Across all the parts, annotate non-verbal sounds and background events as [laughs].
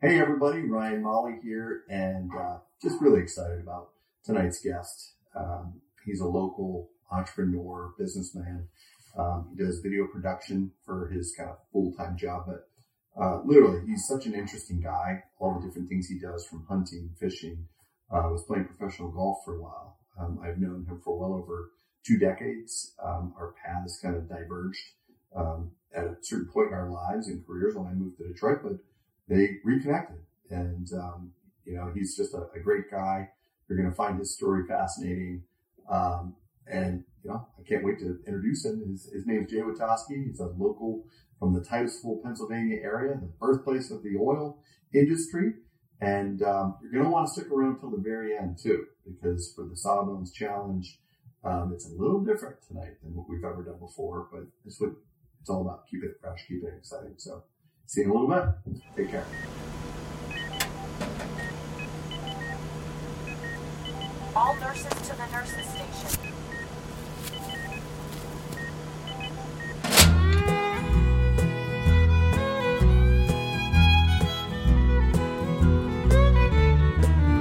Hey everybody, Ryan Molly here, and uh, just really excited about tonight's guest. Um, he's a local entrepreneur, businessman. Um, he does video production for his kind of full-time job, but uh, literally, he's such an interesting guy. All the different things he does, from hunting, fishing. Uh, was playing professional golf for a while. Um, I've known him for well over two decades. Um, our paths kind of diverged um, at a certain point in our lives and careers when I moved to Detroit, but they reconnected. And, um, you know, he's just a, a, great guy. You're going to find his story fascinating. Um, and, you know, I can't wait to introduce him. His, his name is Jay Witosky. He's a local from the Titusville, Pennsylvania area, the birthplace of the oil industry. And um, you're going to want to stick around till the very end too, because for the Sawbones Challenge, um, it's a little different tonight than what we've ever done before, but it's what it's all about. Keep it fresh, keep it exciting. So See you in a little bit. Take care. All nurses to the nurses station.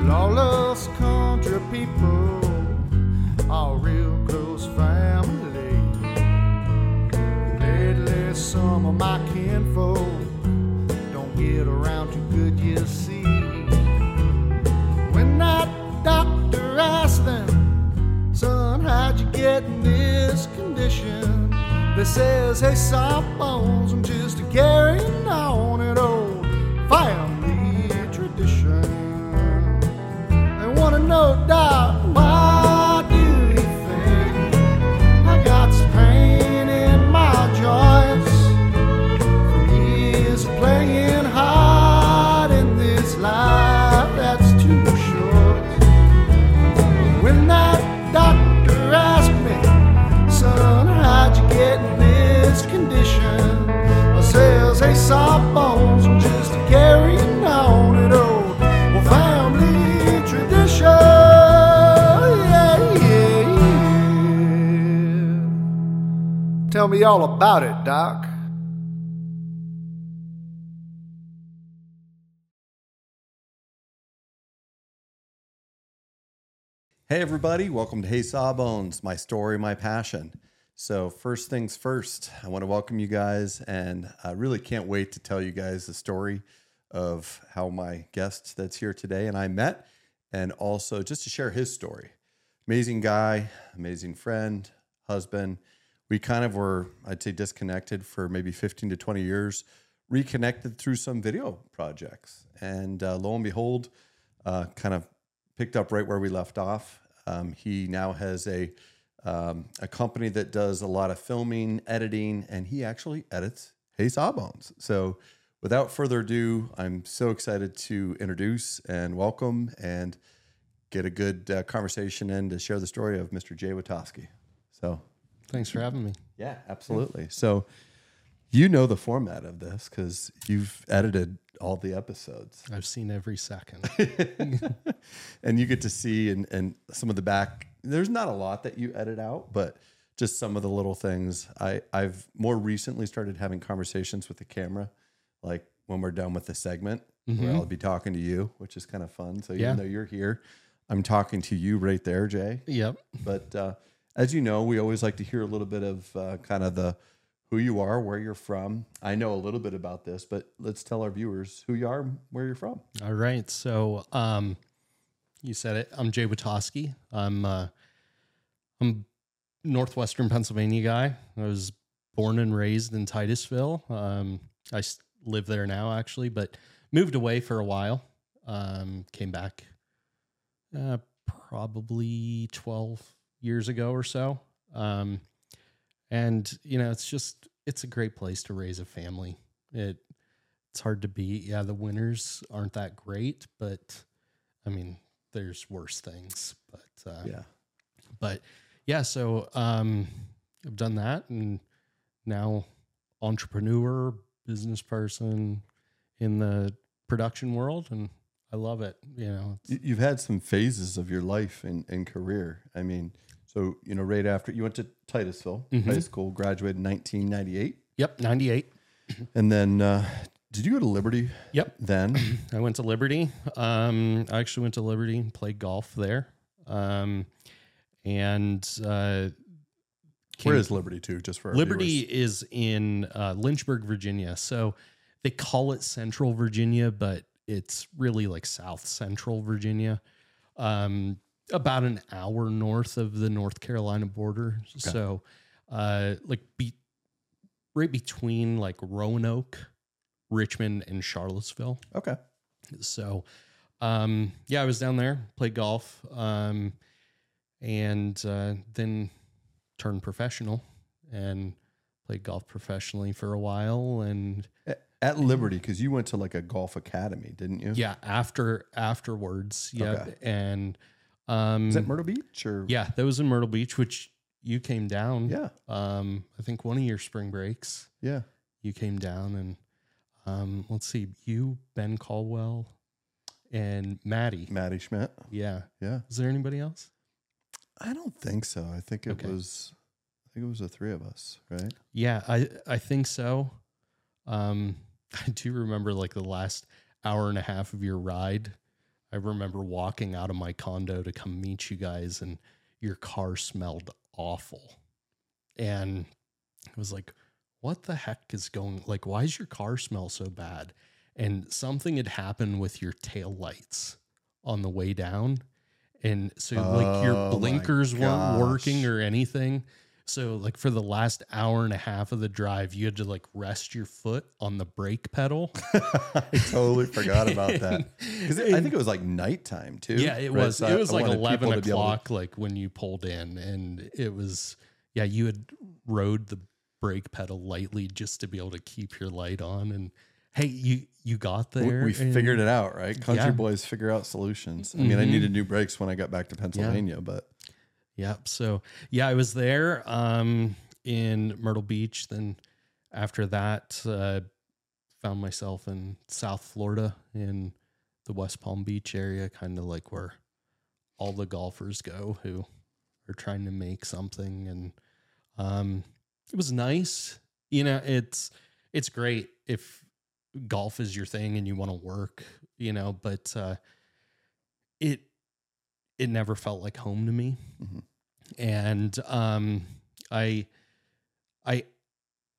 Lawless country people are real close family. Lately, some of my kinfolk you see. When that doctor asked them, son, how'd you get in this condition? They says, hey, sawbones, I'm just carrying on an old family tradition. They wanna know, doc, Tell me all about it, Doc. Hey, everybody, welcome to Hey Sawbones, my story, my passion. So, first things first, I want to welcome you guys, and I really can't wait to tell you guys the story of how my guest that's here today and I met, and also just to share his story. Amazing guy, amazing friend, husband. We kind of were, I'd say, disconnected for maybe 15 to 20 years, reconnected through some video projects. And uh, lo and behold, uh, kind of picked up right where we left off. Um, he now has a um, a company that does a lot of filming, editing, and he actually edits Hey Sawbones. So, without further ado, I'm so excited to introduce and welcome and get a good uh, conversation and to share the story of Mr. Jay Witosky. So, thanks for having me. Yeah, absolutely. So, you know the format of this because you've edited all the episodes. I've seen every second. [laughs] [laughs] and you get to see and and some of the back there's not a lot that you edit out, but just some of the little things. I I've more recently started having conversations with the camera like when we're done with the segment mm-hmm. where I'll be talking to you, which is kind of fun. So even yeah. though you're here, I'm talking to you right there, Jay. Yep. But uh, as you know, we always like to hear a little bit of uh, kind of the who you are, where you're from. I know a little bit about this, but let's tell our viewers who you are, where you're from. All right. So, um, you said it. I'm Jay Witosky. I'm uh, I'm northwestern Pennsylvania guy. I was born and raised in Titusville. Um, I live there now, actually, but moved away for a while. Um, came back uh, probably 12 years ago or so. Um, and you know it's just it's a great place to raise a family. It it's hard to beat. Yeah the winters aren't that great but i mean there's worse things but uh, yeah. but yeah so um i've done that and now entrepreneur business person in the production world and i love it you know you've had some phases of your life and, and career i mean so, you know, right after you went to Titusville mm-hmm. High School, graduated in 1998. Yep, 98. and then uh, Did you go to Liberty Yep. then? [clears throat] I went to Liberty. Um, I actually went to Liberty and played golf there. Um, and uh, Where is Liberty too? Just for Liberty viewers? is in uh, Lynchburg, Virginia. So they call it Central Virginia, but it's really like South Central Virginia, um, about an hour north of the North Carolina border. So, uh, like, be right between like Roanoke, Richmond, and Charlottesville. Okay. So, um, yeah, I was down there, played golf, um, and uh, then turned professional and played golf professionally for a while. And At, Liberty, because you went to like a golf academy, didn't you? yeah, after afterwards, yeah, Okay. and um, Is that Myrtle Beach or? yeah, that was in Myrtle Beach, which you came down. Yeah. um, I think one of your spring breaks, Yeah. you came down and um, let's see, you, Ben Caldwell, and Maddie. Maddie Schmidt. Yeah. Yeah. Is there anybody else? I don't think so. I think it Okay. was. I think it was the three of us, right? Yeah, I I think so. Um, [laughs] I do remember like the last hour and a half of your ride. I remember walking out of my condo to come meet you guys, and your car smelled awful. And I was like, "What the heck is going? Like, why does your car smell so bad?" And something had happened with your tail lights on the way down, and so like your Oh blinkers weren't working or anything. So like for the last hour and a half of the drive, you had to like rest your foot on the brake pedal. [laughs] I totally forgot about that. [laughs] Because I think it was like nighttime too. yeah, it right? was. So I- it was I like eleven people to o'clock, like when you pulled in, and it was yeah. You had rode the brake pedal lightly just to be able to keep your light on. And hey, you you got there. we figured it out, right? Country Yeah. boys figure out solutions. I mean, I Mhm. needed new brakes when I got back to Pennsylvania, but Yep. So yeah, I was there um, in Myrtle Beach. Then after that, uh, found myself in South Florida in the West Palm Beach area, kind of like where all the golfers go who are trying to make something. And um, it was nice. You know, it's it's great if golf is your thing and you want to work. You know, but uh, it it never felt like home to me. Mhm. and um i i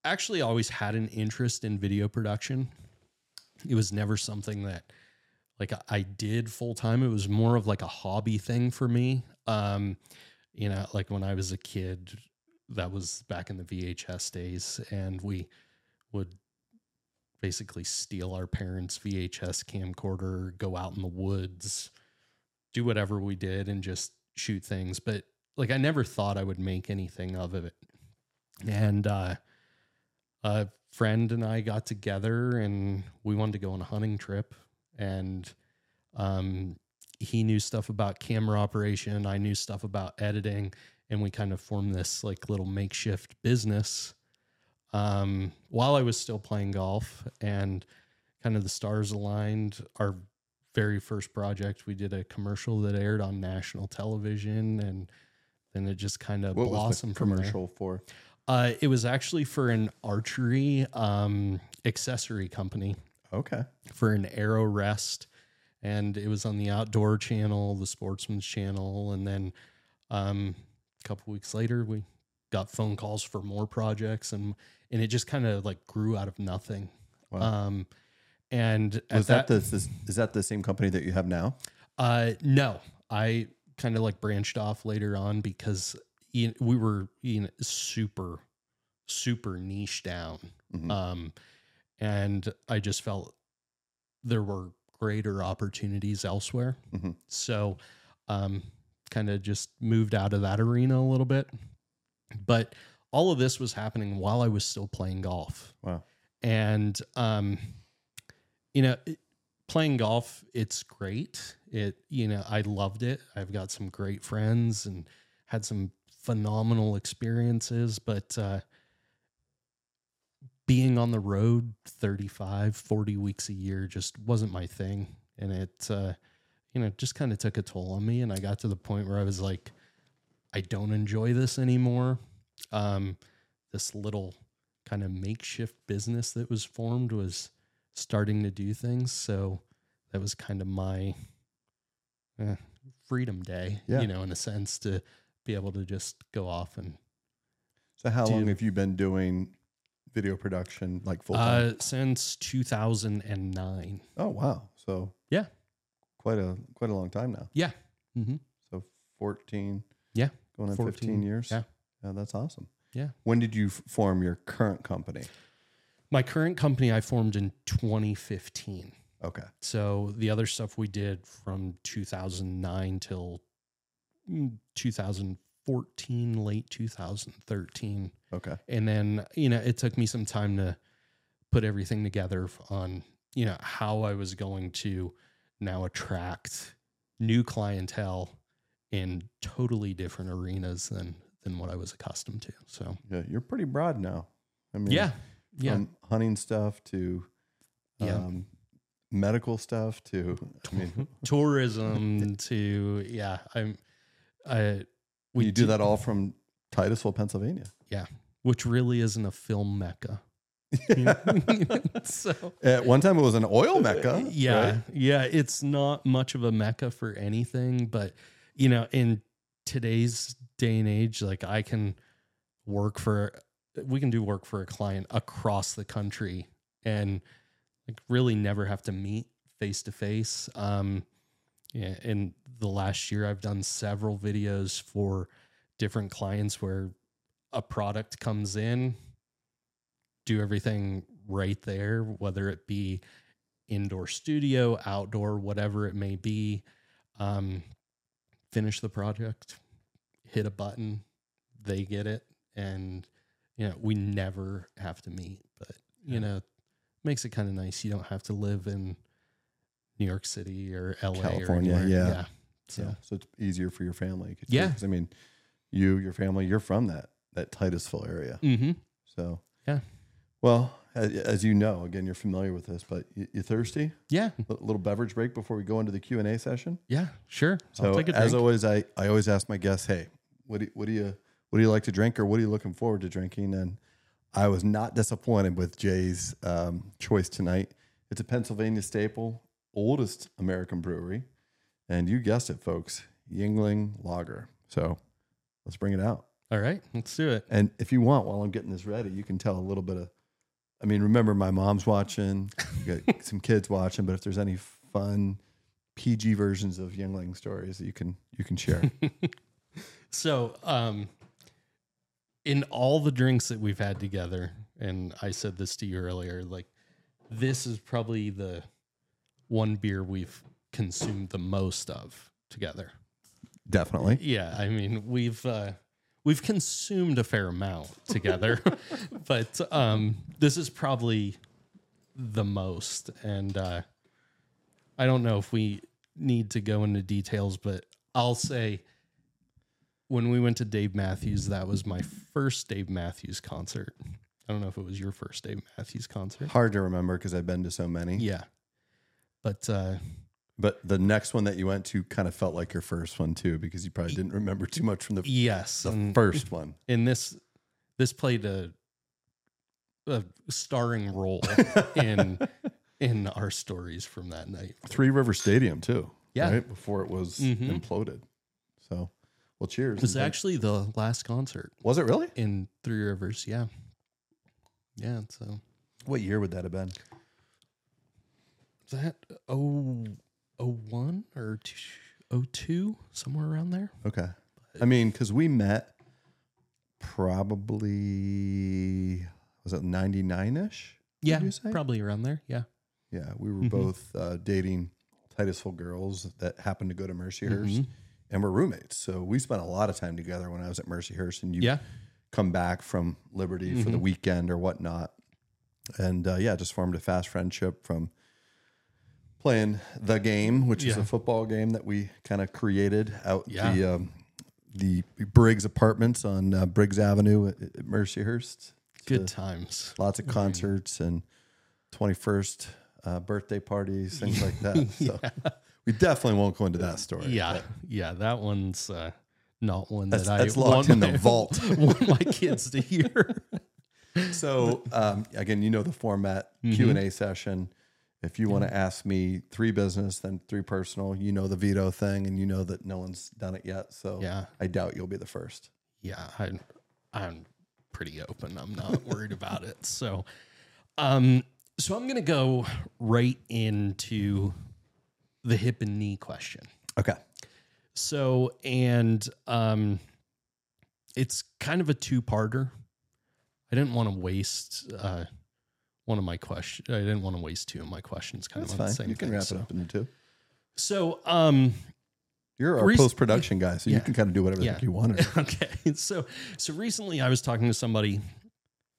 actually always had an interest in video production. It was never something that like I- i did full time it was more of like a hobby thing for me. Um you know like when i was a kid that was back in the vhs days and we would basically steal our parents vhs camcorder go out in the woods do whatever we did and just shoot things but like i never thought i would make anything of it. And uh a friend and i got together and we wanted to go on a hunting trip and um he knew stuff about camera operation i knew stuff about editing and we kind of formed this like little makeshift business um while i was still playing golf and kind of the stars aligned our very first project we did a commercial that aired on national television and then it just kind of what was the blossomed from there. commercial for? Uh, it was actually for an archery um, accessory company Okay. for an arrow rest, and it was on the outdoor channel, the sportsman's channel, and then um, a couple weeks later we got phone calls for more projects, and and it just kind of like grew out of nothing. Wow. Um, and Was that, the this, is that the same company that you have now? Uh, no, I kind of like branched off later on because we were you know, super, super niche down. Mhm. Um, and I just felt there were greater opportunities elsewhere. Mhm. So, um, kind of just moved out of that arena a little bit. But all of this was happening while I was still playing golf Wow. and um you know playing golf it's great. It you know i loved it. I've got some great friends and had some phenomenal experiences but uh being on the road 35 40 weeks a year just wasn't my thing. And it uh you know just kind of took a toll on me and i got to the point where i was like i don't enjoy this anymore. Um this little kind of makeshift business that was formed was starting to do things. So that was kind of my eh, freedom day, Yeah. you know, in a sense to be able to just go off and So how long have you been doing video production like full time? uh, since 2009. oh wow. So Yeah. quite a quite a long time now. Yeah. Mm-hmm. So 14 Yeah. going on 14, 15 years. yeah. Yeah, that's awesome. Yeah. When did you form your current company? My current company I formed in 2015. Okay. So the other stuff we did from 2009 till mm, 2014, late 2013. Okay. And then, you know, it took me some time to put everything together on, you know, how I was going to now attract new clientele in totally different arenas than than what I was accustomed to. So, Yeah, you're pretty broad now. I mean, yeah. Yeah. from hunting stuff to Yeah. um, medical stuff to I mean, [laughs] tourism to yeah i'm i we you do that all from Titusville, Pennsylvania. yeah which really isn't a film mecca [laughs] so At one time, it was an oil mecca. yeah right? yeah it's not much of a mecca for anything but you know in today's day and age like i can work for we can do work for a client across the country and like really never have to meet face to face um yeah in the last year i've done several videos for different clients where a product comes in do everything right there whether it be indoor studio, outdoor, whatever it may be. Um, finish the project, hit a button, they get it, and you know we never have to meet. But you know, makes it kind of nice. You don't have to live in New York City or LA California, or yeah. yeah. So So, so it's easier for your family. Yeah. I mean, you, your family, you're from that that Titusville area. hmm So Yeah. Well, as, as you know, again, you're familiar with this, but you, you thirsty? yeah, A little beverage break before we go into the Q and A session. yeah, sure. So I'll take a as always, I, I always ask my guests, hey, what do what do you what do you like to drink, or what are you looking forward to drinking? And I was not disappointed with Jay's um, choice tonight. It's a Pennsylvania staple, oldest American brewery, and you guessed it, folks, Yuengling Lager. So let's bring it out. All right, let's do it. And if you want, while I'm getting this ready, you can tell a little bit of. I mean, remember, my mom's watching, you got [laughs] some kids watching, but if there's any fun PG versions of Yuengling stories that you can you can share. [laughs] So, um, in all the drinks that we've had together, and I said this to you earlier, like this is probably the one beer we've consumed the most of together. Definitely. Yeah, I mean we've uh, we've consumed a fair amount [laughs] together, [laughs] but um, this is probably the most, and uh, I don't know if we need to go into details, but I'll say when we went to Dave Matthews, that was my first Dave Matthews concert. I don't know if it was your first Dave Matthews concert. Hard to remember because I've been to so many. Yeah, but uh, But the next one that you went to kind of felt like your first one too, because you probably didn't remember too much from the, yes, the first one. and this this played a a starring role [laughs] in in our stories from that night. Three River Stadium too. Yeah. Right before it was Mhm. imploded. Well, cheers. It was actually the last concert was it really? in Three Rivers. Yeah, yeah. So What year would that have been? is that oh oh one or two, oh two somewhere around there? Okay. I mean, because we met probably was it ninety nine ish? Yeah, probably around there. Yeah. Yeah, we were Mhm. both uh, dating Titusville girls that happened to go to Mercyhurst, Mhm. And we're roommates. So we spent a lot of time together when I was at Mercyhurst, and you Yeah. come back from Liberty for the Mhm. weekend or whatnot, and uh, yeah, just formed a fast friendship from playing the game, which is a football game that we kind of created out Yeah. the um, the Briggs Apartments on uh, Briggs Avenue at, at Mercyhurst. Good So times. lots of concerts and 21st uh, birthday parties, things like that. [laughs] So we definitely won't go into that story. Yeah, yeah. That one's uh, not one That's- that I that's locked want in the my- [laughs] vault. want my kids to hear. [laughs] So um, again, you know the format Mm-hmm. Q and A session. If you want to ask me three business, then three personal, you know the veto thing, and you know that no one's done it yet. So Yeah. I doubt you'll be the first. yeah, I, I'm pretty open. I'm not worried about it. So, um, so I'm gonna go right into the hip and knee question. Okay. So, and um, it's kind of a two-parter. I didn't want to waste uh, one of my questions. I didn't want to waste two of my questions. Kind That's of on fine. the same You can thing, wrap so. it up into two. So, um, You're our Rec- post production guy, so Yeah. you can kind of do whatever the Yeah. heck you want. [laughs] okay. So so recently I was talking to somebody,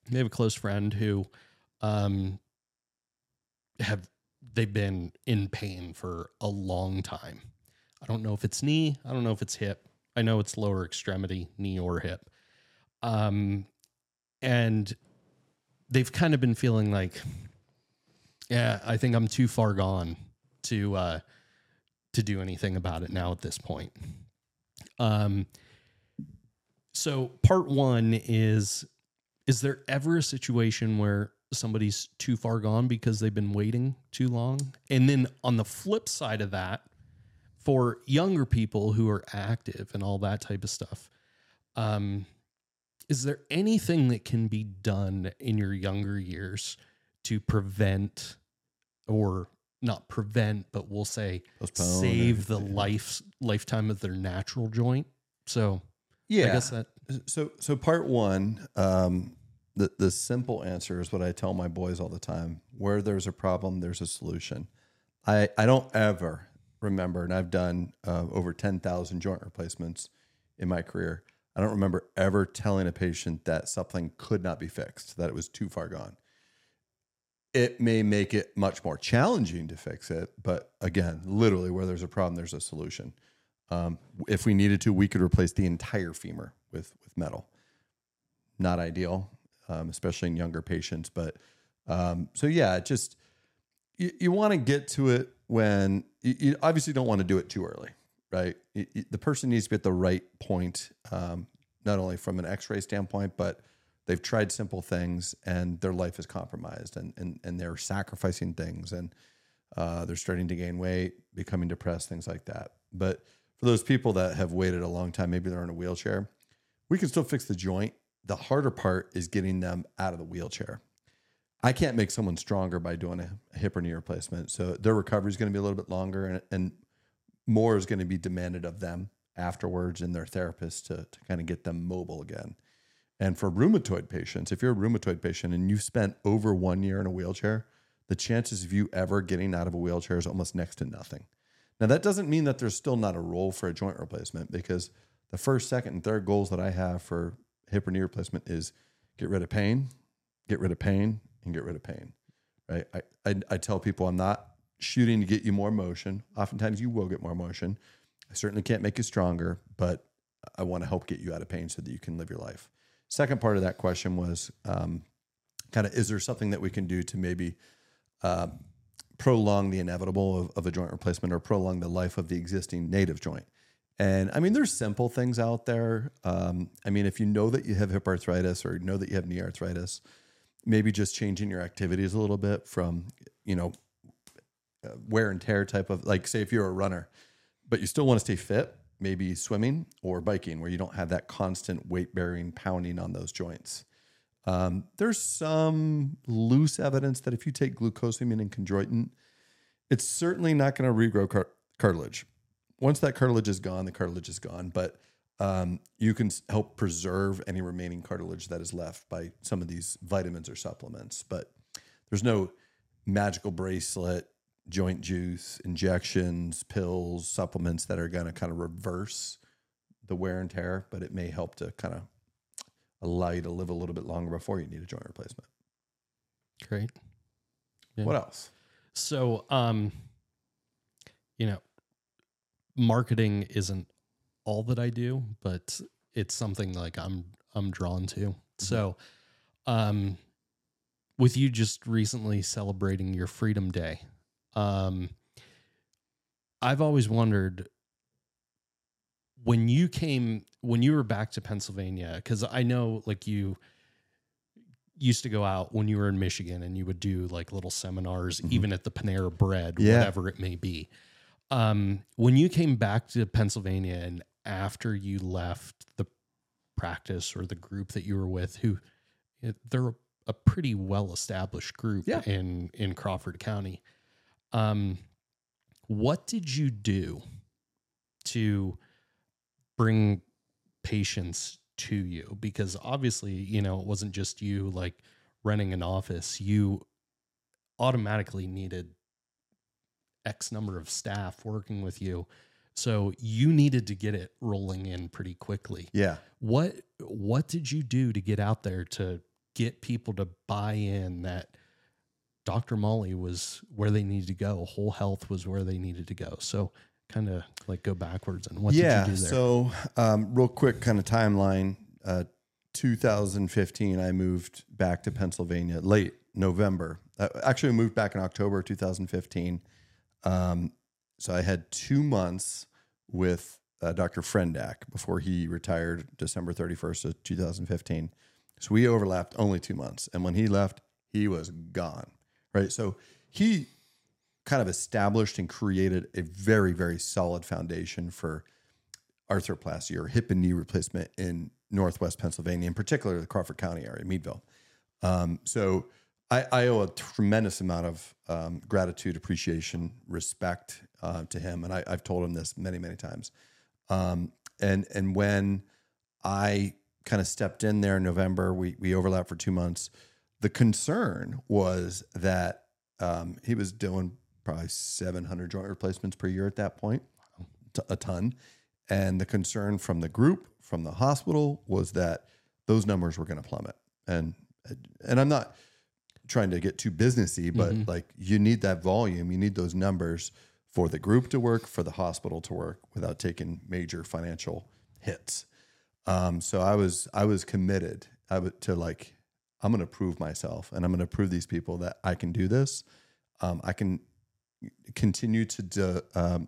they have a close friend who um have they've been in pain for a long time. I don't know if it's knee, I don't know if it's hip. I know it's lower extremity, knee or hip. Um and they've kind of been feeling like yeah, I think I'm too far gone to uh to do anything about it now at this point. Um, so part one is is there ever a situation where somebody's too far gone because they've been waiting too long? And then on the flip side of that, for younger people who are active and all that type of stuff, um, is there anything that can be done in your younger years to prevent or not prevent, but we'll say Postpone save the life lifetime of their natural joint. So Yeah. I guess that So, so part one, um, the the simple answer is what I tell my boys all the time: where there's a problem, there's a solution. I I don't ever remember, and I've done uh, over ten thousand joint replacements in my career. I don't remember ever telling a patient that something could not be fixed, that it was too far gone. It may make it much more challenging to fix it, but again, literally, where there's a problem, there's a solution. Um, if we needed to, we could replace the entire femur with with metal. Not ideal, um, especially in younger patients. But um, so yeah, just you, you want to get to it when you, you obviously don't want to do it too early, right? You- you- the person needs to be at the right point, um, not only from an X-ray standpoint, but they've tried simple things and their life is compromised, and and and they're sacrificing things and uh, they're starting to gain weight, becoming depressed, things like that. But for those people that have waited a long time, maybe they're in a wheelchair, we can still fix the joint. The harder part is getting them out of the wheelchair. I can't make someone stronger by doing a, hip or knee replacement. So their recovery is going to be a little bit longer and, and more is going to be demanded of them afterwards and their therapist to, to kind of get them mobile again. And for rheumatoid patients, if you're a rheumatoid patient and you've spent over one year in a wheelchair, the chances of you ever getting out of a wheelchair is almost next to nothing. Now, that doesn't mean that there's still not a role for a joint replacement because the first, second, and third goals that I have for hip or knee replacement is get rid of pain, get rid of pain, and get rid of pain. Right? I, I, I tell people I'm not shooting to get you more motion. Oftentimes, you will get more motion. I certainly can't make you stronger, but I want to help get you out of pain so that you can live your life. Second part of that question was um, kind of is there something that we can do to maybe uh, prolong the inevitable of, of a joint replacement or prolong the life of the existing native joint? And I mean, there's simple things out there. Um, I mean, if you know that you have hip arthritis or know that you have knee arthritis, maybe just changing your activities a little bit from, you know, uh, wear and tear type of like, say, if you're a runner, but you still want to stay fit, maybe swimming or biking where you don't have that constant weight bearing pounding on those joints. Um, there's some loose evidence that if you take glucosamine and chondroitin, it's certainly not going to regrow car- cartilage. Once that cartilage is gone, the cartilage is gone. But um, you can help preserve any remaining cartilage that is left by some of these vitamins or supplements. But there's no magical bracelet, joint juice, injections, pills, supplements that are going to kind of reverse the wear and tear. But it may help to kind of allow you to live a little bit longer before you need a joint replacement. great. Yeah. What else? So, um, you know, marketing isn't all that I do, but it's something like I'm I'm drawn to. So, um, with you just recently celebrating your Freedom Day, um, I've always wondered when you came when you were back to Pennsylvania because I know like you used to go out when you were in Michigan and you would do like little seminars, even at the Panera Bread, Mm-hmm. Yeah. whatever it may be. Um, when you came back to Pennsylvania and after you left the practice or the group that you were with, who they're a pretty well established group Yeah. in in Crawford County. Um, what did you do to bring patients to you? Because obviously, you know, it wasn't just you like renting an office. You automatically needed X number of staff working with you. So you needed to get it rolling in pretty quickly. Yeah. What what did you do to get out there to get people to buy in that Dr. Molly was where they needed to go, whole health was where they needed to go. So kind of like go backwards and what yeah. did you do there? So, um, real quick kind of timeline. Uh, 2015, I moved back to Pennsylvania late November. Uh, actually, I moved back in October 2015. Um, so I had two months with uh, Dr. Frendak before he retired December 31st of 2015. So we overlapped only two months. And when he left, he was gone. Right. So he kind of established and created a very, very solid foundation for arthroplasty or hip and knee replacement in Northwest Pennsylvania, in particular the Crawford County area, Meadville. Um, so I, I owe a tremendous amount of um, gratitude, appreciation, respect uh, to him, and I, I've told him this many, many times. Um, and and when I kind of stepped in there in November, we we overlapped for two months. The concern was that um, he was doing probably 700 joint replacements per year at that point, a ton. And the concern from the group, from the hospital, was that those numbers were going to plummet. And and I'm not trying to get too businessy, but like you need that volume, you need those numbers for the group to work, for the hospital to work without taking major financial hits. Um, so I was I was committed I would, to like I'm going to prove myself, and I'm going to prove these people that I can do this. Um, I can continue to do, um,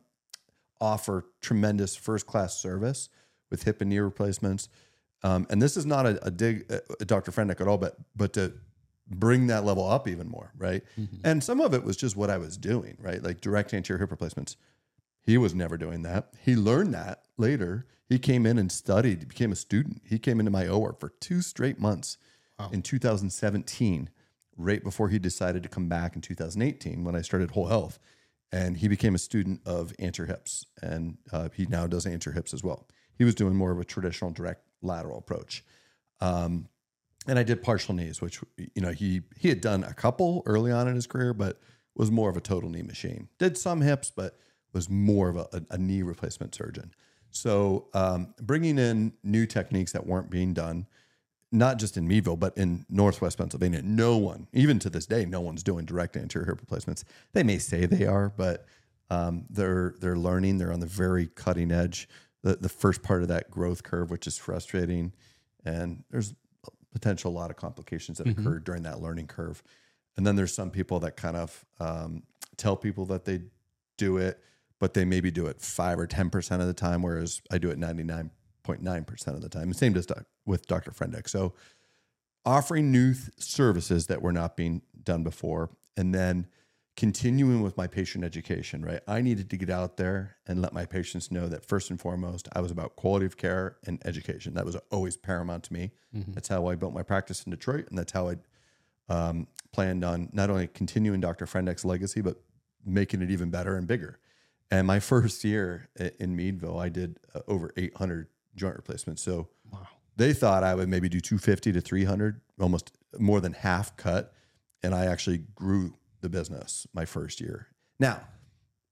offer tremendous first class service with hip and knee replacements. Um, and this is not a, a dig at Dr. Frennick at all, but but to bring that level up even more, right? And some of it was just what I was doing, right? Like direct anterior hip replacements. He was never doing that. He learned that later. He came in and studied, became a student. He came into my OR for two straight months in 2017, right before he decided to come back in 2018 when I started Whole Health. And he became a student of anterior hips, and uh, he now does anterior hips as well. He was doing more of a traditional direct lateral approach. Um, and I did partial knees, which you know he he had done a couple early on in his career, but was more of a total knee machine. Did some hips, but was more of a, a, knee replacement surgeon. So um, bringing in new techniques that weren't being done, not just in Meadville, but in Northwest Pennsylvania, no one, even to this day, no one's doing direct anterior hip replacements. They may say they are, but um, they're they're learning. They're on the very cutting edge. The the first part of that growth curve, which is frustrating, and there's potential a lot of complications that occur during that learning curve. And then there's some people that kind of um, tell people that they do it, but they maybe do it five or ten percent of the time, whereas I do it ninety nine point nine percent of the time. Same as doc- with Dr. Frendick. So offering new th- services that were not being done before, and then continuing with my patient education. Right, I needed to get out there and let my patients know that first and foremost, I was about quality of care and education. That was always paramount to me. That's how I built my practice in Detroit, and that's how I um, planned on not only continuing Dr. Frendick's legacy, but making it even better and bigger. And my [laughs] first year in Meadville, I did uh, over 800 joint replacements. So wow. they thought I would maybe do 250 to 300, almost more than half cut. And I actually grew the business my first year. Now,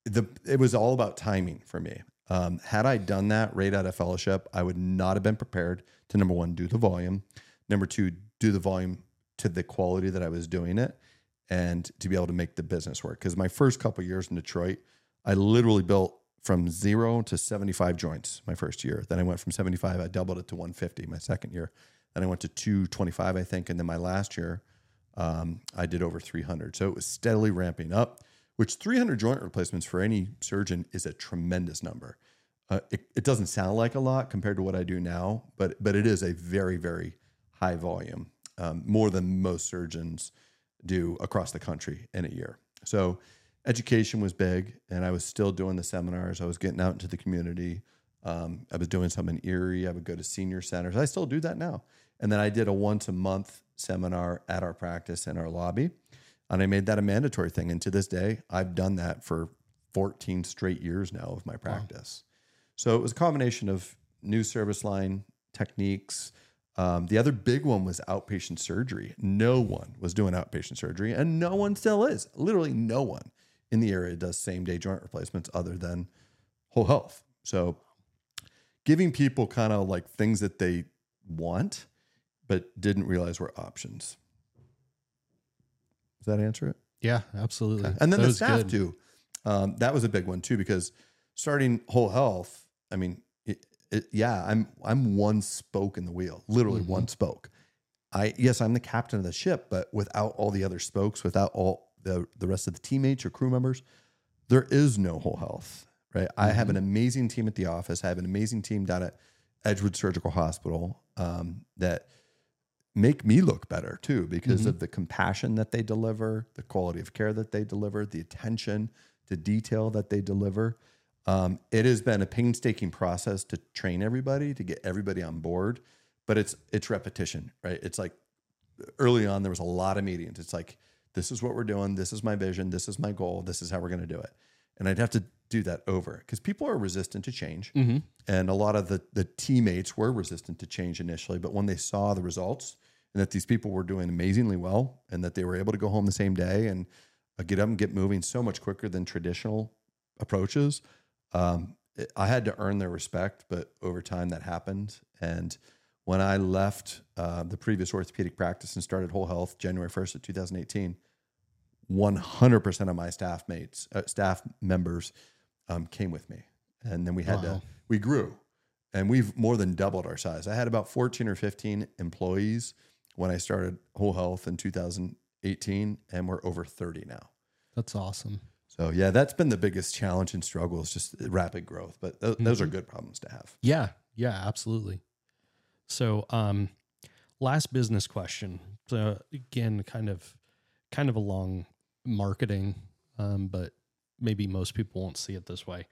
the it was all about timing for me. Um, had I done that right out of fellowship, I would not have been prepared to number one do the volume, number two do the volume to the quality that I was doing it, and to be able to make the business work. Because my first couple years in Detroit, I literally built from zero to 75 joints my first year. Then I went from 75, I doubled it to 150 my second year. Then I went to 225, I think, and then my last year, um, I did over 300. So it was steadily ramping up, which 300 joint replacements for any surgeon is a tremendous number. Uh, it, it doesn't sound like a lot compared to what I do now, but but it is a very very high volume. um, more than most surgeons do across the country in a year. So education was big, and I was still doing the seminars. I was getting out into the community. Um, I was doing some in Erie. I would go to senior centers. I still do that now. And then I did a once a month seminar at our practice in our lobby. And I made that a mandatory thing. And to this day, I've done that for 14 straight years now of my practice. So it was a combination of new service line techniques. Um, the other big one was outpatient surgery. No one was doing outpatient surgery, and no one still is. Literally, no one in the area does same day joint replacements other than whole health. So giving people kind of like things that they want, but didn't realize were options. Does that answer it? Yeah, absolutely. And then That the staff good. too. Um, that was a big one too because starting whole health. I mean, it, it, yeah, I'm I'm one spoke in the wheel, literally Mm-hmm. one spoke. I yes, I'm the captain of the ship, but without all the other spokes, without all the the rest of the teammates or crew members, there is no whole health. Right. I Mm-hmm. have an amazing team at the office. I have an amazing team down at Edgewood Surgical Hospital um, that make me look better too because Mm-hmm. of the compassion that they deliver, the quality of care that they deliver, the attention to detail that they deliver. Um, it has been a painstaking process to train everybody to get everybody on board, but it's it's repetition, right? It's like early on there was a lot of meetings. It's like this is what we're doing, this is my vision, this is my goal, this is how we're going to do it, and I'd have to do that over because people are resistant to change, and a lot of the the teammates were resistant to change initially, but when they saw the results and that these people were doing amazingly well and that they were able to go home the same day and uh, get up and get moving so much quicker than traditional approaches. Um, it- I had to earn their respect, but over time that happened. And when I left uh, the previous orthopedic practice and started Whole Health January 1st of 2018, 100% of my staff mates, uh, staff members um, came with me. And then we had to, we grew and we've more than doubled our size. I had about 14 or 15 employees when I started Whole Health in 2018, and we're over 30 now. That's awesome. So yeah, that's been the biggest challenge and struggle is just rapid growth. But th- those are Mm-hmm. good problems to have. Yeah, yeah, absolutely. So, um, last business question. So again, kind of, kind of along marketing, um, but maybe most people won't see it this way.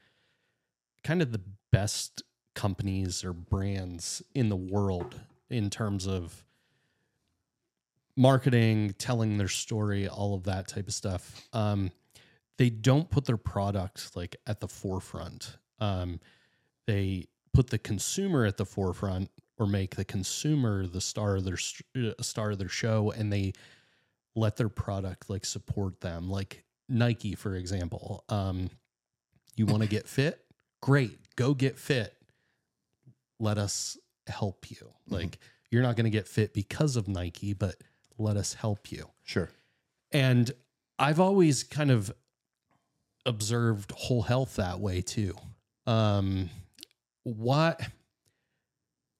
Kind of the best companies or brands in the world in terms of marketing, telling their story, all of that type of stuff. Um, they don't put their product like at the forefront. Um, they put the consumer at the forefront or make the consumer the star of their uh, star of their show and they let their product like support them like Nike for example um you want to get fit? Great go get fit. Let us help you. Like you're not going to get fit because of Nike but let us help you. Sure. and I've always kind of observed whole health that way too. Um, why,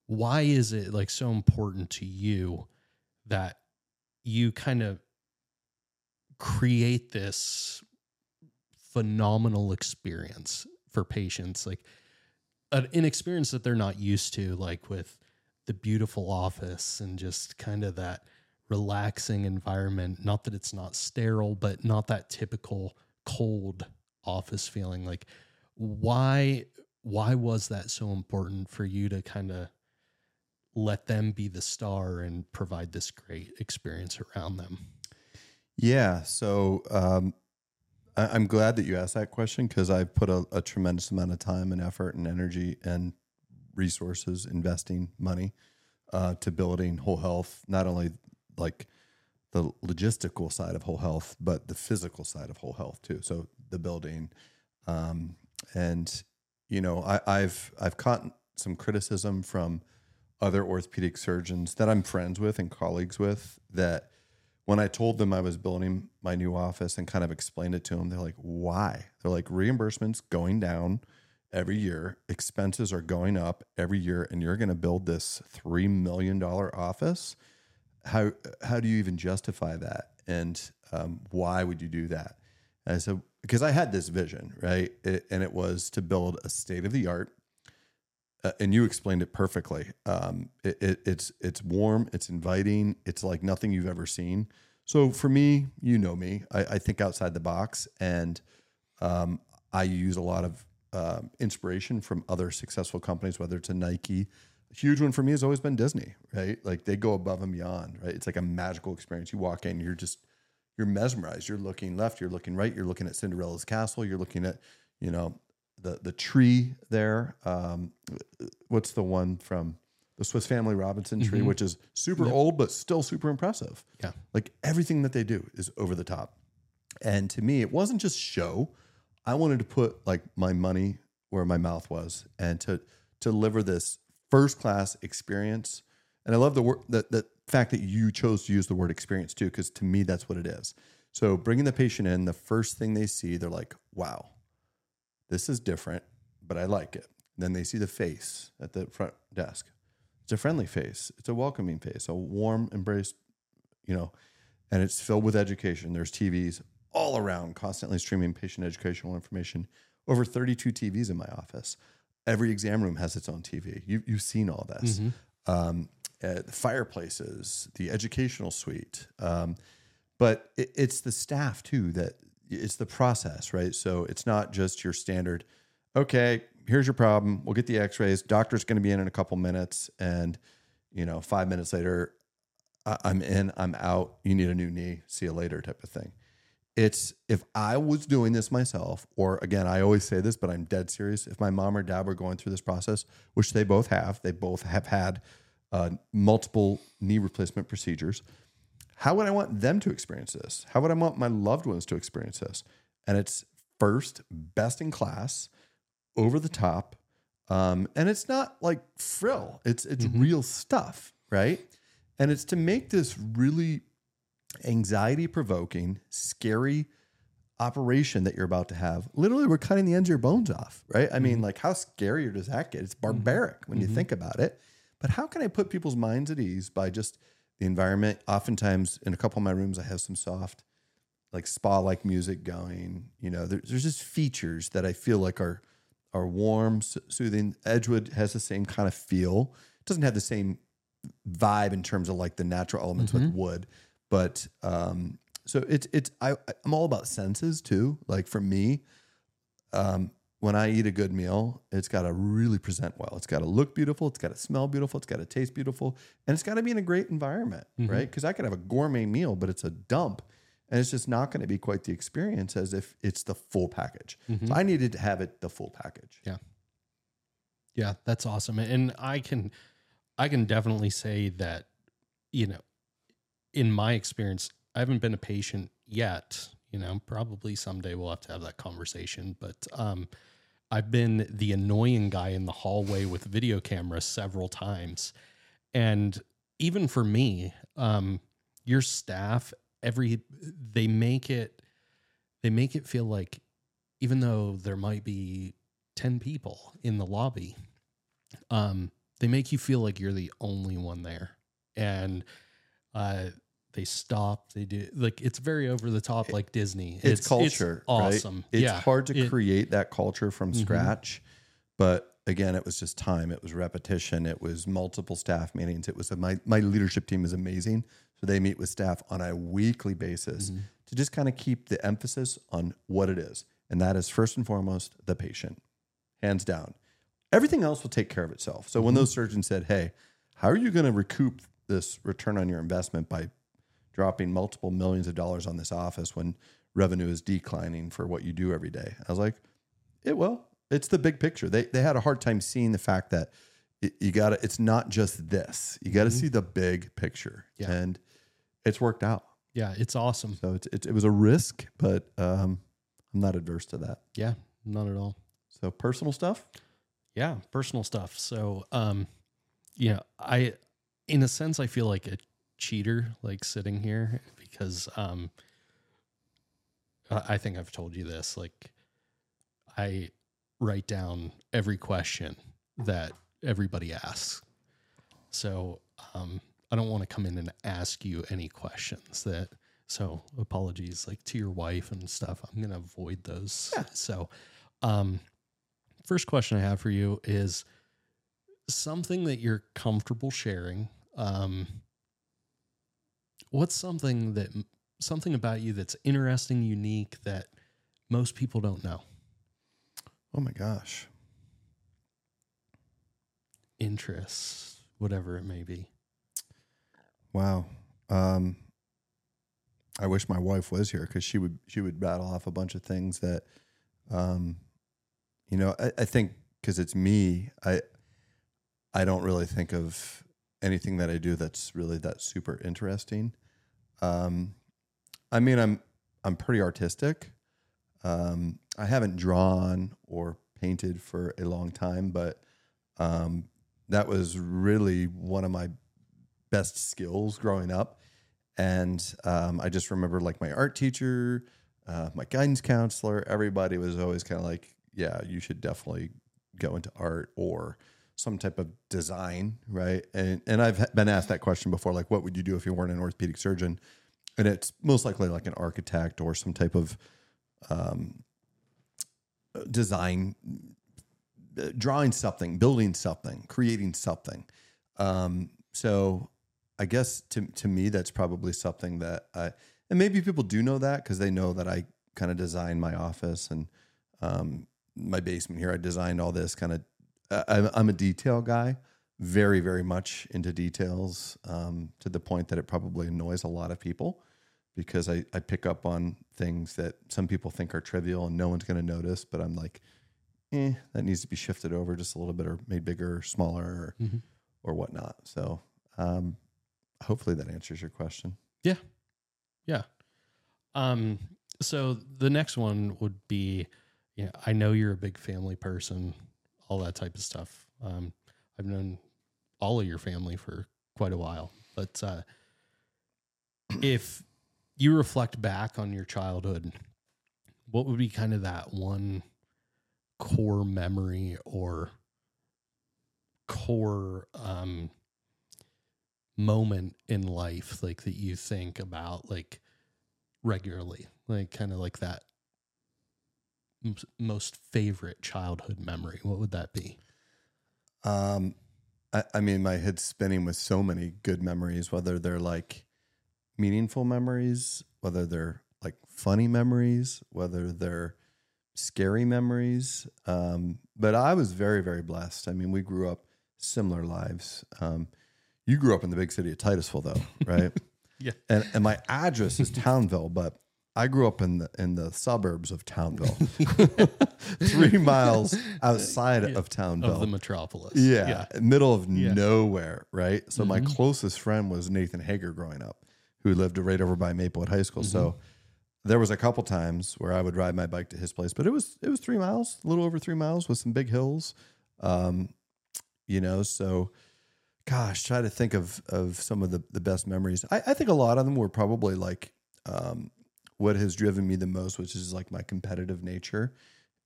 why is it like so important to you that you kind of create this phenomenal experience for patients? Like an, experience that they're not used to, like with the beautiful office and just kind of that relaxing environment. Not that it's not sterile, but not that typical cold office feeling. Like why why was that so important for you to kind of let them be the star and provide this great experience around them? Yeah. So um, I, I'm glad that you asked that question because I've put a, a tremendous amount of time and effort and energy and resources, investing money uh, to building whole health, not only like the logistical side of whole health, but the physical side of whole health too. So the building, um, and you know, I, I've I've caught some criticism from other orthopedic surgeons that I'm friends with and colleagues with that when I told them I was building my new office and kind of explained it to them, they're like, why? They're like, reimbursements going down every year, expenses are going up every year, and you're going to build this $3 million office. How, how do you even justify that? And um, why would you do that? And I said, because I had this vision, right? It, and it was to build a state of the art uh, and you explained it perfectly. Um, it, it, it's it's warm, it's inviting, it's like nothing you've ever seen. So for me, you know me, I, I think outside the box, and um, I use a lot of um, inspiration from other successful companies, whether it's a Nike. A huge one for me has always been Disney, right? Like they go above and beyond, right? It's like a magical experience. You walk in, you're just you're mesmerized. You're looking left, you're looking right, you're looking at Cinderella's castle, you're looking at, you know, the the tree there. Um, what's the one from the Swiss Family Robinson tree, which is super old but still super impressive. Yeah. like everything that they do is over the top. And to me, it wasn't just show. I wanted to put like my money where my mouth was and to to deliver this first class experience. And I love the word the, the fact that you chose to use the word experience too, because to me that's what it is. So bringing the patient in, the first thing they see, they're like, "Wow, this is different, but I like it." Then they see the face at the front desk. It's a friendly face. It's a welcoming face, a warm embrace, you know, and it's filled with education. There's TVs all around, constantly streaming patient educational information. Over 32 TVs in my office. Every exam room has its own TV. You, you've seen all this. Um, uh, the fireplaces, the educational suite. Um, but it, it's the staff too that it's the process, right? So it's not just your standard, okay, here's your problem. We'll get the x rays. Doctor's going to be in in a couple minutes. And, you know, five minutes later, I- I'm in, I'm out. You need a new knee. See you later, type of thing. It's if I was doing this myself, or again, I always say this, but I'm dead serious. If my mom or dad were going through this process, which they both have, they both have had uh, multiple knee replacement procedures. How would I want them to experience this? How would I want my loved ones to experience this? And it's first, best in class, over the top, um, and it's not like frill. It's it's mm-hmm. real stuff, right? And it's to make this really anxiety provoking, scary operation that you're about to have. Literally, we're cutting the ends of your bones off, right? I mean, mm-hmm. like, how scary does that get? It's mm-hmm. barbaric when you think about it. But how can I put people's minds at ease by just the environment? Oftentimes, in a couple of my rooms, I have some soft, like spa like music going. You know, there, there's just features that I feel like are are warm, soothing. Edgewood has the same kind of feel. It doesn't have the same vibe in terms of like the natural elements with wood, but um, so it's it's I I'm all about senses too. Like for me, um, when I eat a good meal, it's got to really present well. It's got to look beautiful. It's got to smell beautiful. It's got to taste beautiful, and it's got to be in a great environment, right? Because I could have a gourmet meal, but it's a dump, and it's just not going to be quite the experience as if it's the full package. So I needed to have it the full package. Yeah. Yeah, that's awesome. And I can I can definitely say that, you know, in my experience, I haven't been a patient yet. You know, probably someday we'll have to have that conversation. But um I've been the annoying guy in the hallway with video cameras several times. And even for me, um, your staff, every they make it they make it feel like even though there might be 10 people in the lobby um they make you feel like you're the only one there and uh they stop they do like it's very over the top like disney It's, culture, right? awesome It's yeah hard to It- create that culture from Mhm. scratch, but again, it was just time. It was repetition. It was multiple staff meetings. It was my my leadership team is amazing, so they meet with staff on a weekly basis Mm-hmm. to just kind of keep the emphasis on what it is, and that is first and foremost the patient, hands down. Everything else will take care of itself. So when Mm-hmm. those surgeons said, "Hey, how are you going to recoup this return on your investment by dropping multiple millions of dollars on this office when revenue is declining for what you do every day. I was like, it will. It's the big picture. They they had a hard time seeing the fact that it, you got to. It's not just this. You got to see the big picture, Yeah. and it's worked out. yeah it's awesome So it's, it's it was a risk, but um, I'm not adverse to that. yeah not at all So personal stuff. yeah personal stuff so um you know i in a sense i feel like a cheater like sitting here because um i think i've told you this like i write down every question that everybody asks. So um i don't want to come in and ask you any questions that so apologies like to your wife and stuff. I'm gonna avoid those. So um first question I have for you is something that you're comfortable sharing. Um, what's something that something about you that's interesting, unique that most people don't know? Oh my gosh. Interests, whatever it may be. Wow. Um, I wish my wife was here because she would she would rattle off a bunch of things that, um, you know, I, I think because it's me, I I don't really think of anything that I do that's really that super interesting. Um, I mean, I'm I'm pretty artistic. Um, I haven't drawn or painted for a long time, but um, that was really one of my best skills growing up. And um, I just remember like my art teacher, uh, my guidance counselor, everybody was always kind of like, yeah, you should definitely go into art or some type of design, right? And and I've been asked that question before, like, what would you do if you weren't an orthopedic surgeon? And it's most likely like an architect or some type of um, design, uh, drawing something, building something, creating something. Um, so I guess to to me, that's probably something that I and maybe people do know that because they know that I kind of designed my office and um, my basement here. I designed all this kind of. I, I'm a detail guy, very very much into details um, to the point that it probably annoys a lot of people because I, I pick up on things that some people think are trivial and no one's going to notice, but I'm like, eh, that needs to be shifted over just a little bit or made bigger or smaller or, Mhm. or whatnot. So um, hopefully that answers your question. Yeah. Yeah. Um, so the next one would be, yeah, I know you're a big family person, all that type of stuff. Um, I've known all of your family for quite a while, but uh, if you reflect back on your childhood, what would be kind of that one core memory or core um, moment in life like that you think about like regularly like kind of like that most favorite childhood memory what would that be Um, I, I mean, my head's spinning with so many good memories, whether they're like meaningful memories, whether they're like funny memories, whether they're scary memories. Um, but I was very, very blessed. I mean, we grew up similar lives. Um, you grew up in the big city of Titusville, though, right? [laughs] Yeah. And and my address is Townville, but I grew up in the in the suburbs of Townville, [laughs] three miles outside of Townville. of the metropolis Yeah, middle of Yeah. nowhere, right? So my Mhm. closest friend was Nathan Hager growing up, who lived right over by Maplewood High School. So there was a couple times where I would ride my bike to his place, but it was it was three miles, a little over three miles, with some big hills. Um, you know, so gosh, try to think of of some of the the best memories. I, I think a lot of them were probably like um, what has driven me the most, which is like my competitive nature,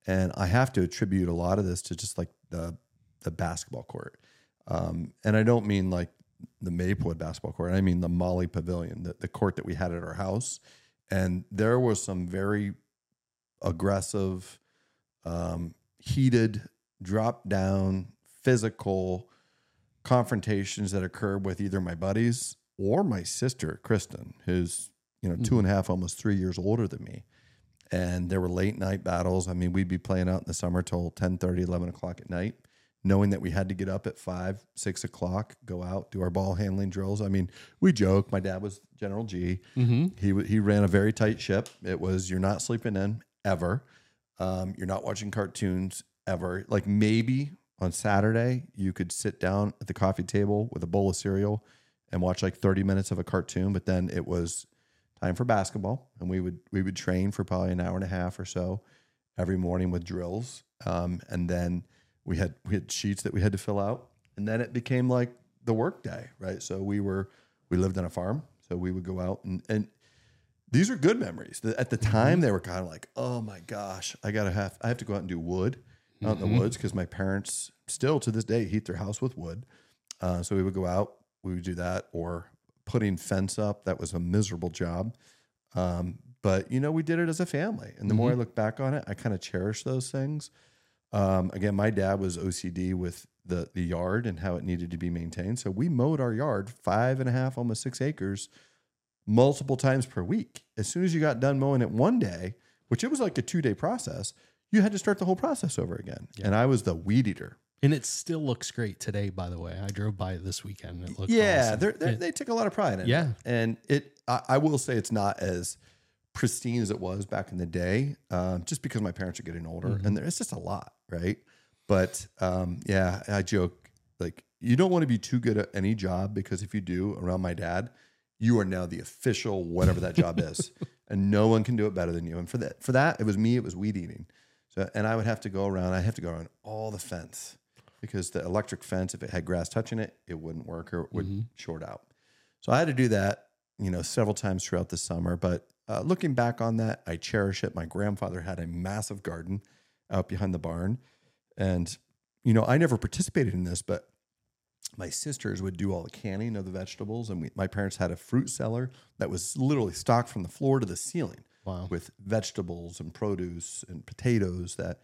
and I have to attribute a lot of this to just like the the basketball court. Um, and I don't mean like the Maplewood basketball court. I mean the Molly Pavilion, the, the court that we had at our house. And there was some very aggressive, um, heated, drop down, physical confrontations that occurred with either my buddies or my sister, Kristen, who's, you know, two and a half, almost three years older than me. And there were late night battles. I mean, we'd be playing out in the summer till 10 11 o'clock at night knowing that we had to get up at five, six o'clock, go out, do our ball handling drills. I mean, we joke. My dad was General G. mm-hmm. He he ran a very tight ship. It was you're not sleeping in ever. Um, you're not watching cartoons ever. Like maybe on Saturday you could sit down at the coffee table with a bowl of cereal and watch like 30 minutes of a cartoon, but then it was time for basketball, and we would we would train for probably an hour and a half or so every morning with drills, um, and then we had we had sheets that we had to fill out, and then it became like the work day, right? So we were we lived on a farm, so we would go out and and these are good memories. At the time, they were kind of like, oh my gosh, I gotta have I have to go out and do wood out in the woods because my parents still to this day heat their house with wood. Uh, so we would go out, we would do that, or putting fence up. That was a miserable job. Um, but you know, we did it as a family, and the more I look back on it, I kind of cherish those things. Um, again, my dad was OCD with the the yard and how it needed to be maintained. So we mowed our yard five and a half, almost six acres, multiple times per week. As soon as you got done mowing it one day, which it was like a two day process, you had to start the whole process over again. And I was the weed eater. And it still looks great today, by the way. I drove by it this weekend. It looked yeah, awesome. they're, they're, It- they take a lot of pride in Yeah. it. And it, I, I will say it's not as pristine as it was back in the day, um, just because my parents are getting older Mm-hmm. and there, it's just a lot, right? But um, yeah, I joke like you don't want to be too good at any job because if you do around my dad, you are now the official whatever that job is, [laughs] and no one can do it better than you. And for that, for that, it was me. It was weed eating. So, and I would have to go around. I have to go around all the fence because the electric fence, if it had grass touching it, it wouldn't work or it would short out. So I had to do that, you know, several times throughout the summer. But uh, looking back on that, I cherish it. My grandfather had a massive garden out behind the barn, and you know, I never participated in this, but my sisters would do all the canning of the vegetables, and we, my parents had a fruit cellar that was literally stocked from the floor to the ceiling Wow. with vegetables and produce and potatoes that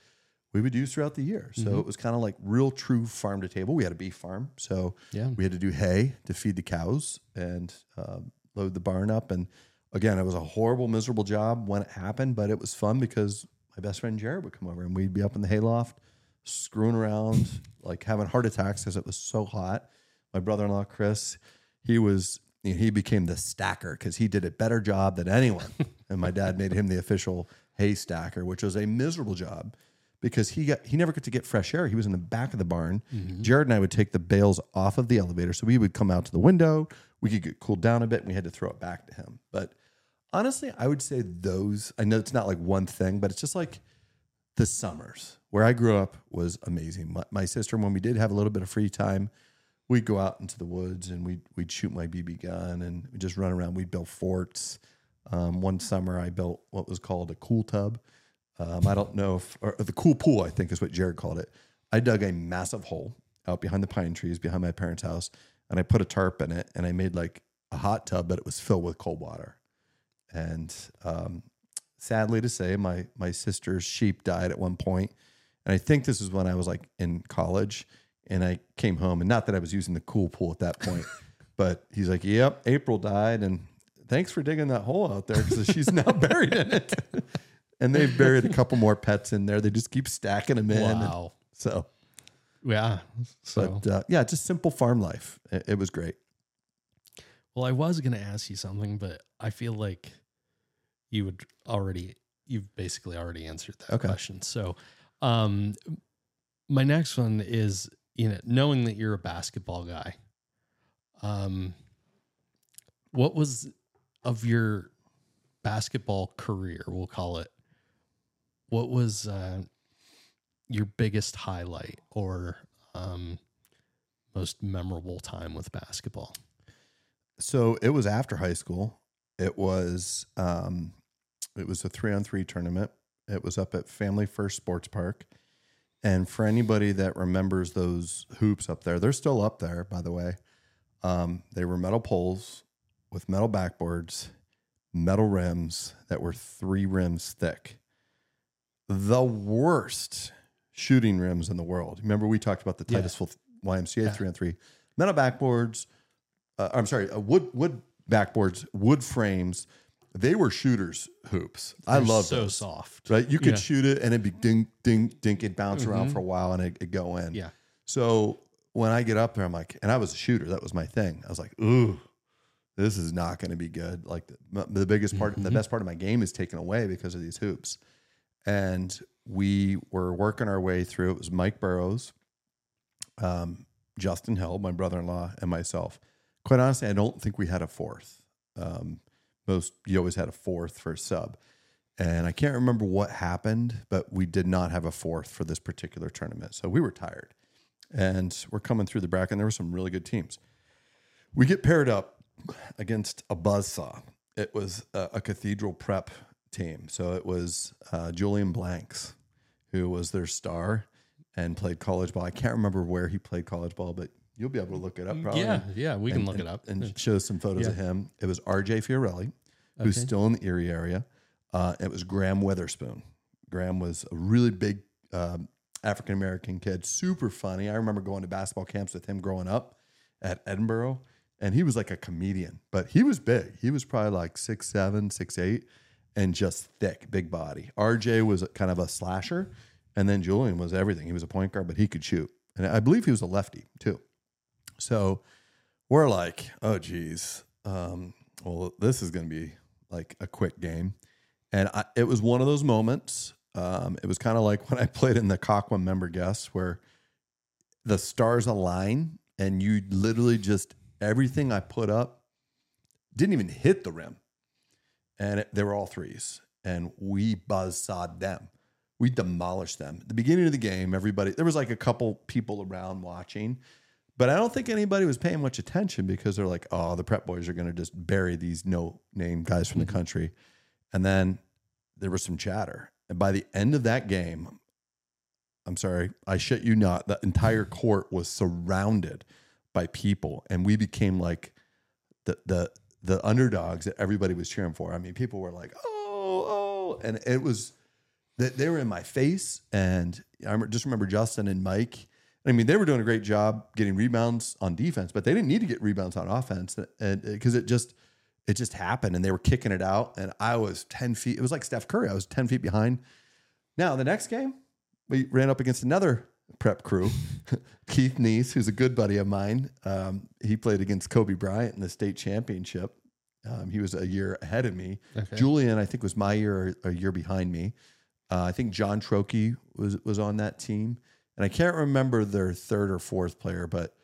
we would use throughout the year. So it was kind of like real true farm to table. We had a beef farm, so Yeah. we had to do hay to feed the cows and um, load the barn up. And again, it was a horrible, miserable job when it happened, but it was fun because my best friend Jared would come over and we'd be up in the hayloft screwing around, like having heart attacks because it was so hot. My brother-in-law Chris, he was you know, he became the stacker because he did a better job than anyone. [laughs] and my dad made him the official hay stacker, which was a miserable job because he got he never got to get fresh air. He was in the back of the barn. Jared and I would take the bales off of the elevator, so we would come out to the window. We could get cooled down a bit, and we had to throw it back to him. But honestly, I would say those. I know it's not like one thing, but it's just like the summers where I grew up was amazing. My, my sister, when we did have a little bit of free time, we'd go out into the woods and we'd we'd shoot my BB gun and we'd just run around. We'd build forts. Um, one summer, I built what was called a cool tub. Um, I don't know if or the cool pool, I think is what Jared called it. I dug a massive hole out behind the pine trees behind my parents' house, and I put a tarp in it, and I made like a hot tub, but it was filled with cold water. And um, sadly to say, my my sister's sheep died at one point, and I think this is when I was like in college, and I came home, and not that I was using the cool pool at that point, [laughs] but he's like, "Yep, April died, and thanks for digging that hole out there because she's now [laughs] buried in it." [laughs] and they've buried a couple more pets in there. They just keep stacking them in. and Wow. so, Yeah. So, but uh, yeah, just simple farm life. It, it was great. well, I was going to ask you something, but I feel like you would already, you've basically already answered that Okay. question. So, um, my next one is, you know, knowing that you're a basketball guy, um, what was of your basketball career, we'll call it, what was uh, your biggest highlight or um, most memorable time with basketball? So it was after high school. It was um, it was a three on three tournament. It was up at Family First Sports Park. And for anybody that remembers those hoops up there, they're still up there, by the way. Um, they were metal poles with metal backboards, metal rims that were three rims thick. The worst shooting rims in the world. Remember, we talked about the Yeah. Titusville YMCA three on three metal backboards. Uh, I'm sorry, uh, wood wood backboards, wood frames. They were shooters hoops. I They're love so those. soft. Right, you could Yeah. Mm-hmm. shoot it and it'd be ding, ding, ding. It'd bounce around for a while and it'd, it'd go in. Yeah. So when I get up there, I'm like, and I was a shooter. That was my thing. I was like, ooh, this is not going to be good. Like the, the biggest part, Mm-hmm. the best part of my game is taken away because of these hoops. And we were working our way through. It was Mike Burrows, um, Justin Hill, my brother-in-law, and myself. Quite honestly, I don't think we had a fourth. Um, most you always had a fourth for a sub. And I can't remember what happened, but we did not have a fourth for this particular tournament. So we were tired. And we're coming through the bracket, and there were some really good teams. We get paired up against a buzzsaw. It was a, a cathedral prep team. So it was uh, Julian Blanks, who was their star and played college ball. I can't remember where he played college ball, but you'll be able to look it up probably. Yeah, yeah, we can and- look and- it up. and show some photos Yeah. of him. It was RJ Fiorelli, who's Okay. still in the Erie area. Uh, it was Graham Witherspoon. Graham was a really big um, African American kid, super funny. I remember going to basketball camps with him growing up at Edinboro, and he was like a comedian, but he was big. He was probably like six seven, six eight, and just thick, big body. RJ was kind of a slasher, and then Julian was everything. He was a point guard, but he could shoot, and I believe he was a lefty too. So we're like, oh geez, um, well this is going to be like a quick game, and I, it was one of those moments. Um, it was kind of like [laughs] when I played in the Coquitlam member guests, where the stars align, and you literally just everything I put up didn't even hit the rim, and it, they were all threes, and we buzzsawed them. We demolished them. At the beginning of the game, everybody there was like a couple people around watching, but I don't think anybody was paying much attention because they're like, oh, the prep boys are going to just bury these no name guys from the mm-hmm. country. And then there was some chatter. And by the end of that game, I'm sorry, I shit you not, the entire court was surrounded by people. And we became like the the the underdogs that everybody was cheering for. I mean, people were like, oh, oh. And it was that they were in my face. And I just remember Justin and Mike. I mean, they were doing a great job getting rebounds on defense, but they didn't need to get rebounds on offense, and because uh, it just it just happened, and they were kicking it out, and I was ten feet. It was like Steph Curry. I was ten feet behind. Now the next game, we ran up against another prep crew, [laughs] Keith Neese, who's a good buddy of mine. Um, he played against Kobe Bryant in the state championship. Um, he was a year ahead of me. Okay. Julian, I think, was my year or a year behind me. Uh, I think John Trokey was was on that team, and I can't remember their third or fourth player, but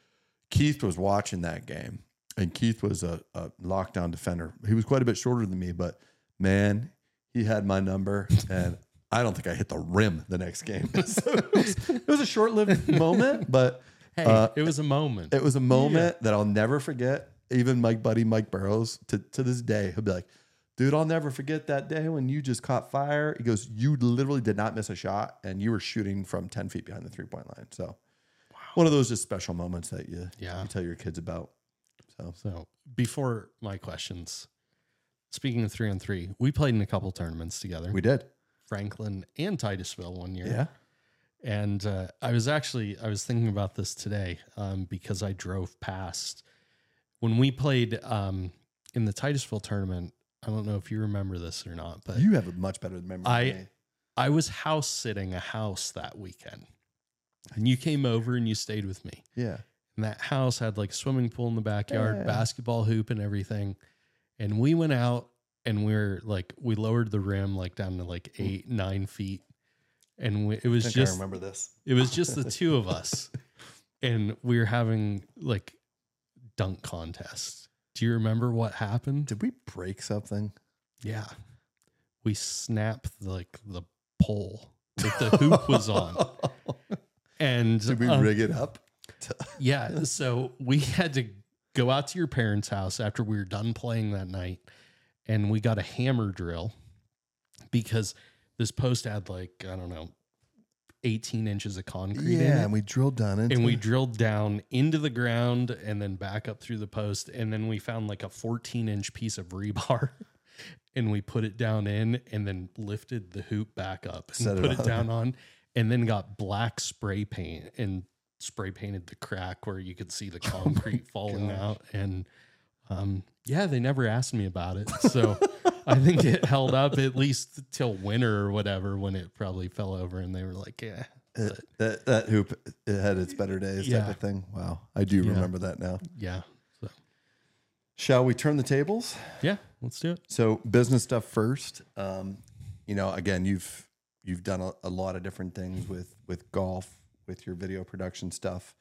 Keith was watching that game, and Keith was a, a lockdown defender. He was quite a bit shorter than me, but man, he had my number, [laughs] and I don't think I hit the rim the next game. [laughs] so it, was, it was a short lived [laughs] moment, but Hey, Uh, it was a moment. it was a moment that I'll never forget. Even my buddy Mike Burrows to, to this day, he'll be like, dude, I'll never forget that day when you just caught fire. He goes, you literally did not miss a shot and you were shooting from 10 feet behind the three point line. So one of those just special moments that you, Yeah. you tell your kids about. So So before my questions, speaking of three on three, we played in a couple tournaments together. we did. Franklin and Titusville one year. Yeah. And uh, I was actually I was thinking about this today um, because I drove past when we played um, in the Titusville tournament. I don't know if you remember this or not, but You have a much better memory I-. I was house sitting a house that weekend, and you came over and you stayed with me. Yeah. And that house had like a swimming pool in the backyard, Yeah. basketball hoop, and everything. And we went out and we are like, we lowered the rim like down to like eight, nine feet. And we, it I was think just, I remember this. it was just the two of us. [laughs] And we were having like dunk contests Do you remember what happened? Did we break something? Yeah. We snapped like the pole that the [laughs] hoop was on. And Did we um, rig it up? [laughs] yeah. So we had to go out to your parents' house after we were done playing that night and we got a hammer drill because this post had like, I don't know, 18 inches of concrete in Yeah, it. and we drilled down into and we drilled down into the ground and then back up through the post. And then we found like a 14 inch piece of rebar [laughs] and we put it down in and then lifted the hoop back up and Set it put it, down on and then got black spray paint and spray painted the crack where you could see the [laughs] oh concrete falling out. And um, yeah, they never asked me about it. So I think it [laughs] held up at least till winter or whatever when it probably fell over and they were like, yeah. It- that that hoop it had its better days type Yeah. of thing. Wow, I do Yeah. remember that now. Yeah. So Shall we turn the tables? yeah, let's do it. So business stuff first. Um, you know, again, you've you've done a, a lot of different things with with golf, with your video production stuff.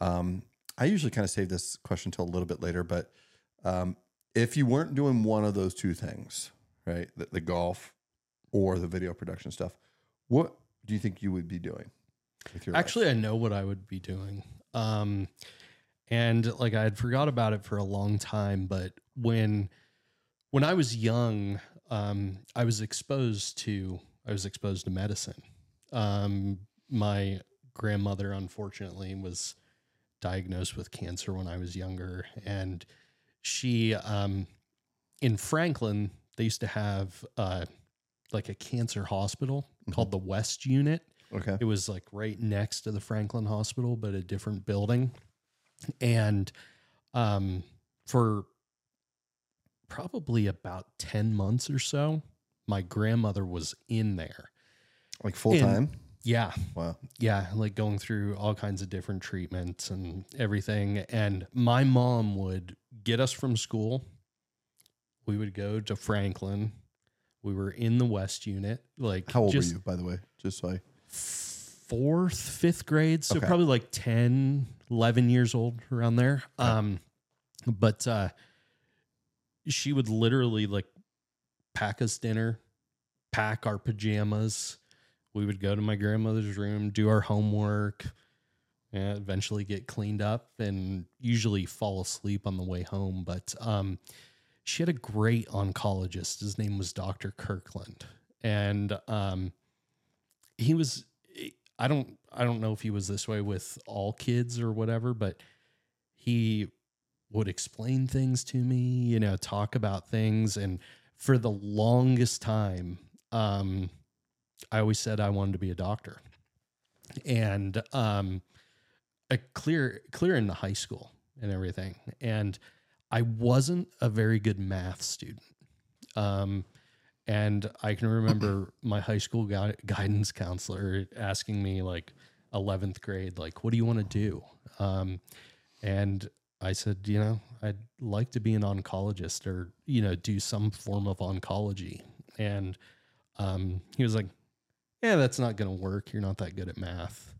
Um, I usually kind of save this question till a little bit later, but um, if you weren't doing one of those two things, right, the, the golf or the video production stuff, what do you think you would be doing with your life? Actually, I know what I would be doing. Um, and like I had forgot about it for a long time, but when when I was young, um, I was exposed to I was exposed to medicine. Um, my grandmother, unfortunately, was diagnosed with cancer when I was younger, and she um, in Franklin they used to have uh, like a cancer hospital called the West Unit Okay. It was like right next to the Franklin Hospital, but a different building. And um, for probably about 10 months or so, my grandmother was in there. Like full time. Yeah. Wow. Yeah. Like going through all kinds of different treatments and everything. And my mom would get us from school. We would go to Franklin. We were in the West unit. Like, How old just were you, by the way? Just so I. fourth, fifth grade. So Okay. probably like 10, 11 years old around there. Um, but uh, she would literally like pack us dinner, pack our pajamas. We would go to my grandmother's room, do our homework, and eventually get cleaned up and usually fall asleep on the way home. But um, she had a great oncologist. His name was Dr. Kirkland. And um, he was I don't I don't know if he was this way with all kids or whatever, but he would explain things to me, you know, talk about things and for the longest time um I always said I wanted to be a doctor. And um a clear clear in the high school and everything. And I wasn't a very good math student. Um and I can remember [clears throat] my high school gui- guidance counselor asking me, like, 11th grade, like, what do you want to do? Um, and I said, you know, I'd like to be an oncologist or, you know, do some form of oncology. And um, he was like, yeah, that's not going to work. You're not that good at math.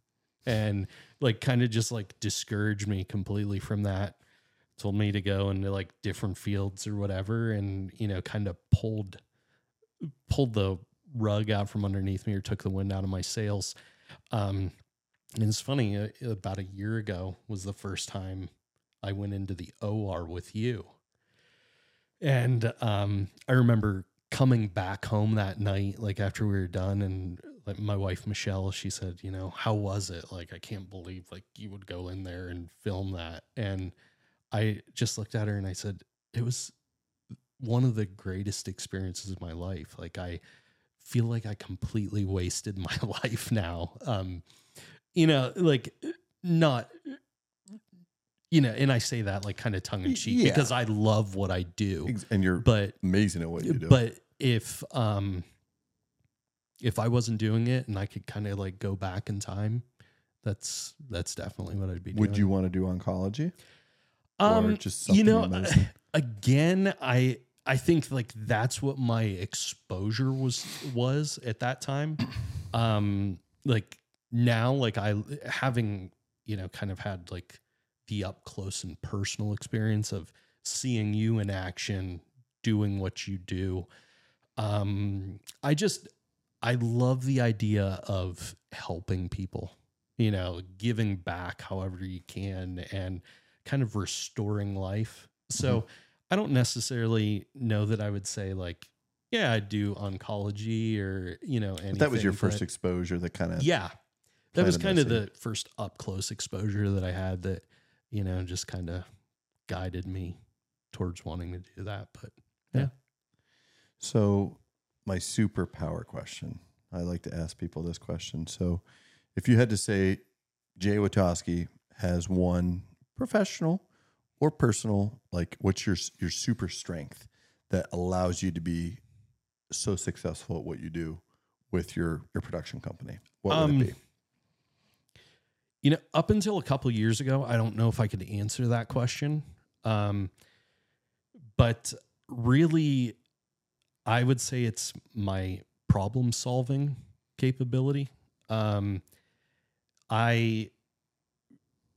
And like, kind of just like discouraged me completely from that. Told me to go into like different fields or whatever. And, you know, kind of pulled pulled the rug out from underneath me or took the wind out of my sails. Um, and it's funny, uh, about a year ago was the first time I went into the OR with you. And um, I remember coming back home that night, like after we were done, and like my wife Michelle, she said, you know, how was it? Like, I can't believe like you would go in there and film that. And I just looked at her and I said, it was one of the greatest experiences of my life. Like I feel like I completely wasted my [laughs] life now. Um, you know, like not, you know, and I say that like kind of tongue in cheek Yeah. because I love what I do, And you're but, amazing at what you do. but if, um, if I wasn't doing it and I could kind of like go back in time, that's, that's definitely what I'd be doing. would you want to do oncology? Um, or just you know, in medicine? [laughs] again, I I think like that's what my exposure was was at that time. [coughs] Um, like now, like I having you know kind of had like the up close and personal experience of seeing you in action, doing what you do. Um, I just I love the idea of helping people, you know, giving back however you can and kind of restoring life. So mm-hmm. I don't necessarily know that I would say like, yeah, I do oncology or, you know, anything. But that was your first but- exposure that kind of yeah. That was kind of the first up close exposure that I had that, you know, just kind of guided me towards wanting to do that. But yeah. So, my superpower question. I like to ask people this question. So, if you had to say Jay Witosky has one professional or personal, like what's your your super strength that allows you to be so successful at what you do with your your production company? What would Um, it be? You know, up until a couple years ago, I don't know if I could answer that question. Um, but really, I would say it's my problem solving capability. Um, I,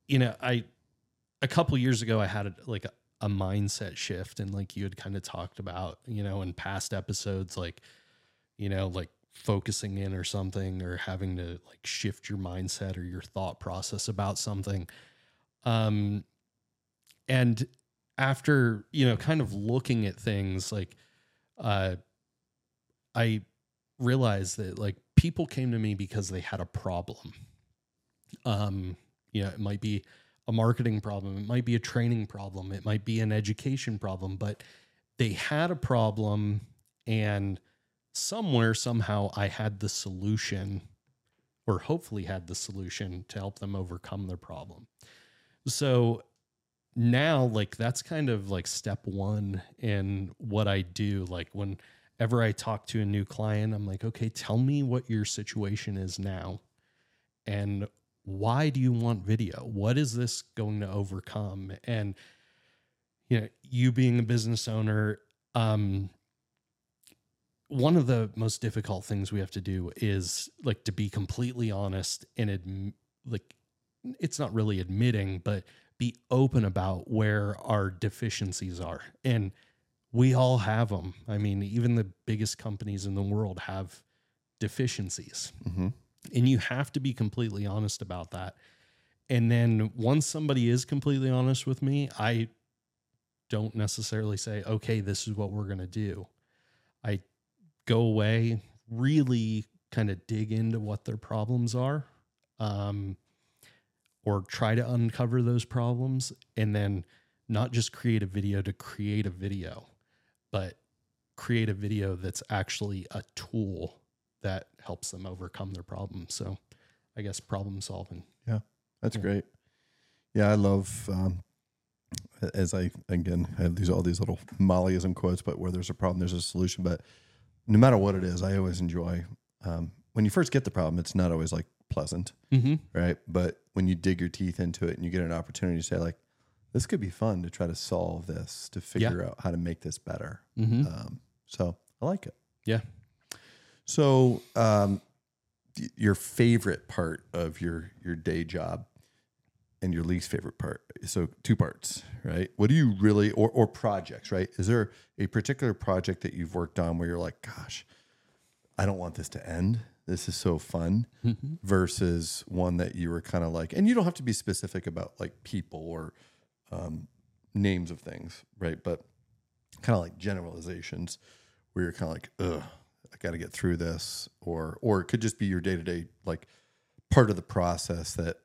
you know, I, a couple years ago, I had a, like a, a mindset shift, and like you had kind of talked about, you know, in past episodes, like, you know, like focusing in or something or having to like shift your mindset or your thought process about something. Um and after, you know, kind of looking at things like uh I realized that like people came to me because they had a problem. Um you know, it might be a marketing problem, it might be a training problem, it might be an education problem, but they had a problem and somewhere somehow I had the solution or hopefully had the solution to help them overcome their problem. So now, like, that's kind of like step one in what I do. Like, whenever I talk to a new client, I'm like, okay, tell me what your situation is now. And why do you want video? What is this going to overcome? And, you know, you being a business owner, um, one of the most difficult things we have to do is like to be completely honest and adm- like it's not really admitting but be open about where our deficiencies are. And we all have them i mean even the biggest companies in the world have deficiencies. Mhm. and you have to be completely honest about that. And then once somebody is completely honest with me i don't necessarily say okay this is what we're going to do. I go away, really kind of dig into what their problems are, um, or try to uncover those problems, and then not just create a video to create a video, but create a video that's actually a tool that helps them overcome their problem. So, I guess problem solving. Yeah, that's Yeah. great. Yeah, I love um, as I again I have these all these little Mollyism quotes, but where there's a problem, there's a solution. But no matter what it is, I always enjoy um, when you first get the problem. It's not always like pleasant, Mm-hmm. right? But when you dig your teeth into it and you get an opportunity to say like, this could be fun to try to solve this, to figure out how to make this better. Mm-hmm. Um, so I like it. Yeah. So, um, your favorite part of your your day job and your least favorite part. So, two parts, right? What do you really or or projects, right? Is there a particular project that you've worked on where you're like, gosh, I don't want this to end. This is so fun. Mm-hmm. Versus one that you were kind of like, and you don't have to be specific about like people or um, names of things, right? But kind of like generalizations where you're kind of like, ugh, I got to get through this, or or it could just be your day to day like part of the process that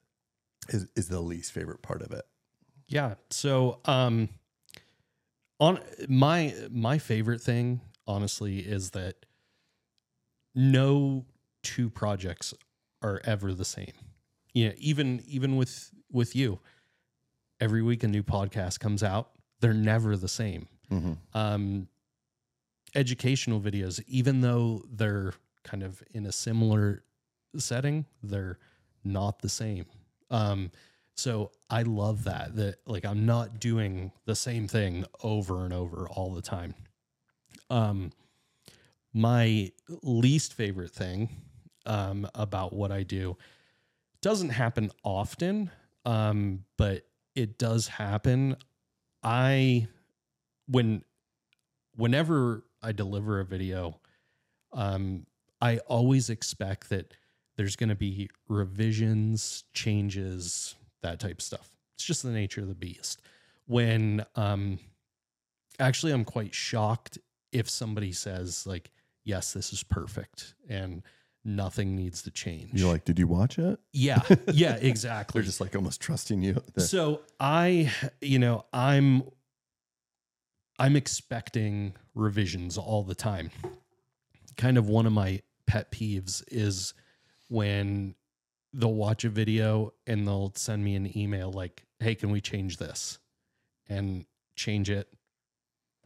is is the least favorite part of it. Yeah. So, um, on my my favorite thing, honestly, is that no two projects are ever the same. Yeah, even even with with you, every week a new podcast comes out. They're never the same. Mm-hmm. Um, educational videos, even though they're kind of in a similar setting, they're not the same. Um, so I love that that like I'm not doing the same thing over and over all the time. Um, my least favorite thing um, about what I do doesn't happen often, um, but it does happen. I when whenever I deliver a video, um, I always expect that there's going to be revisions, changes, that type of stuff. It's just the nature of the beast. When um, actually, I'm quite shocked if somebody says like, "Yes, this is perfect," and nothing needs to change. You're like, did you watch it? yeah, [laughs] yeah, exactly. They're just like almost trusting you. [laughs] So I, you know, I'm I'm expecting revisions all the time. Kind of one of my pet peeves is when they'll watch a video and they'll send me an email like, "Hey, can we change this?" and change it,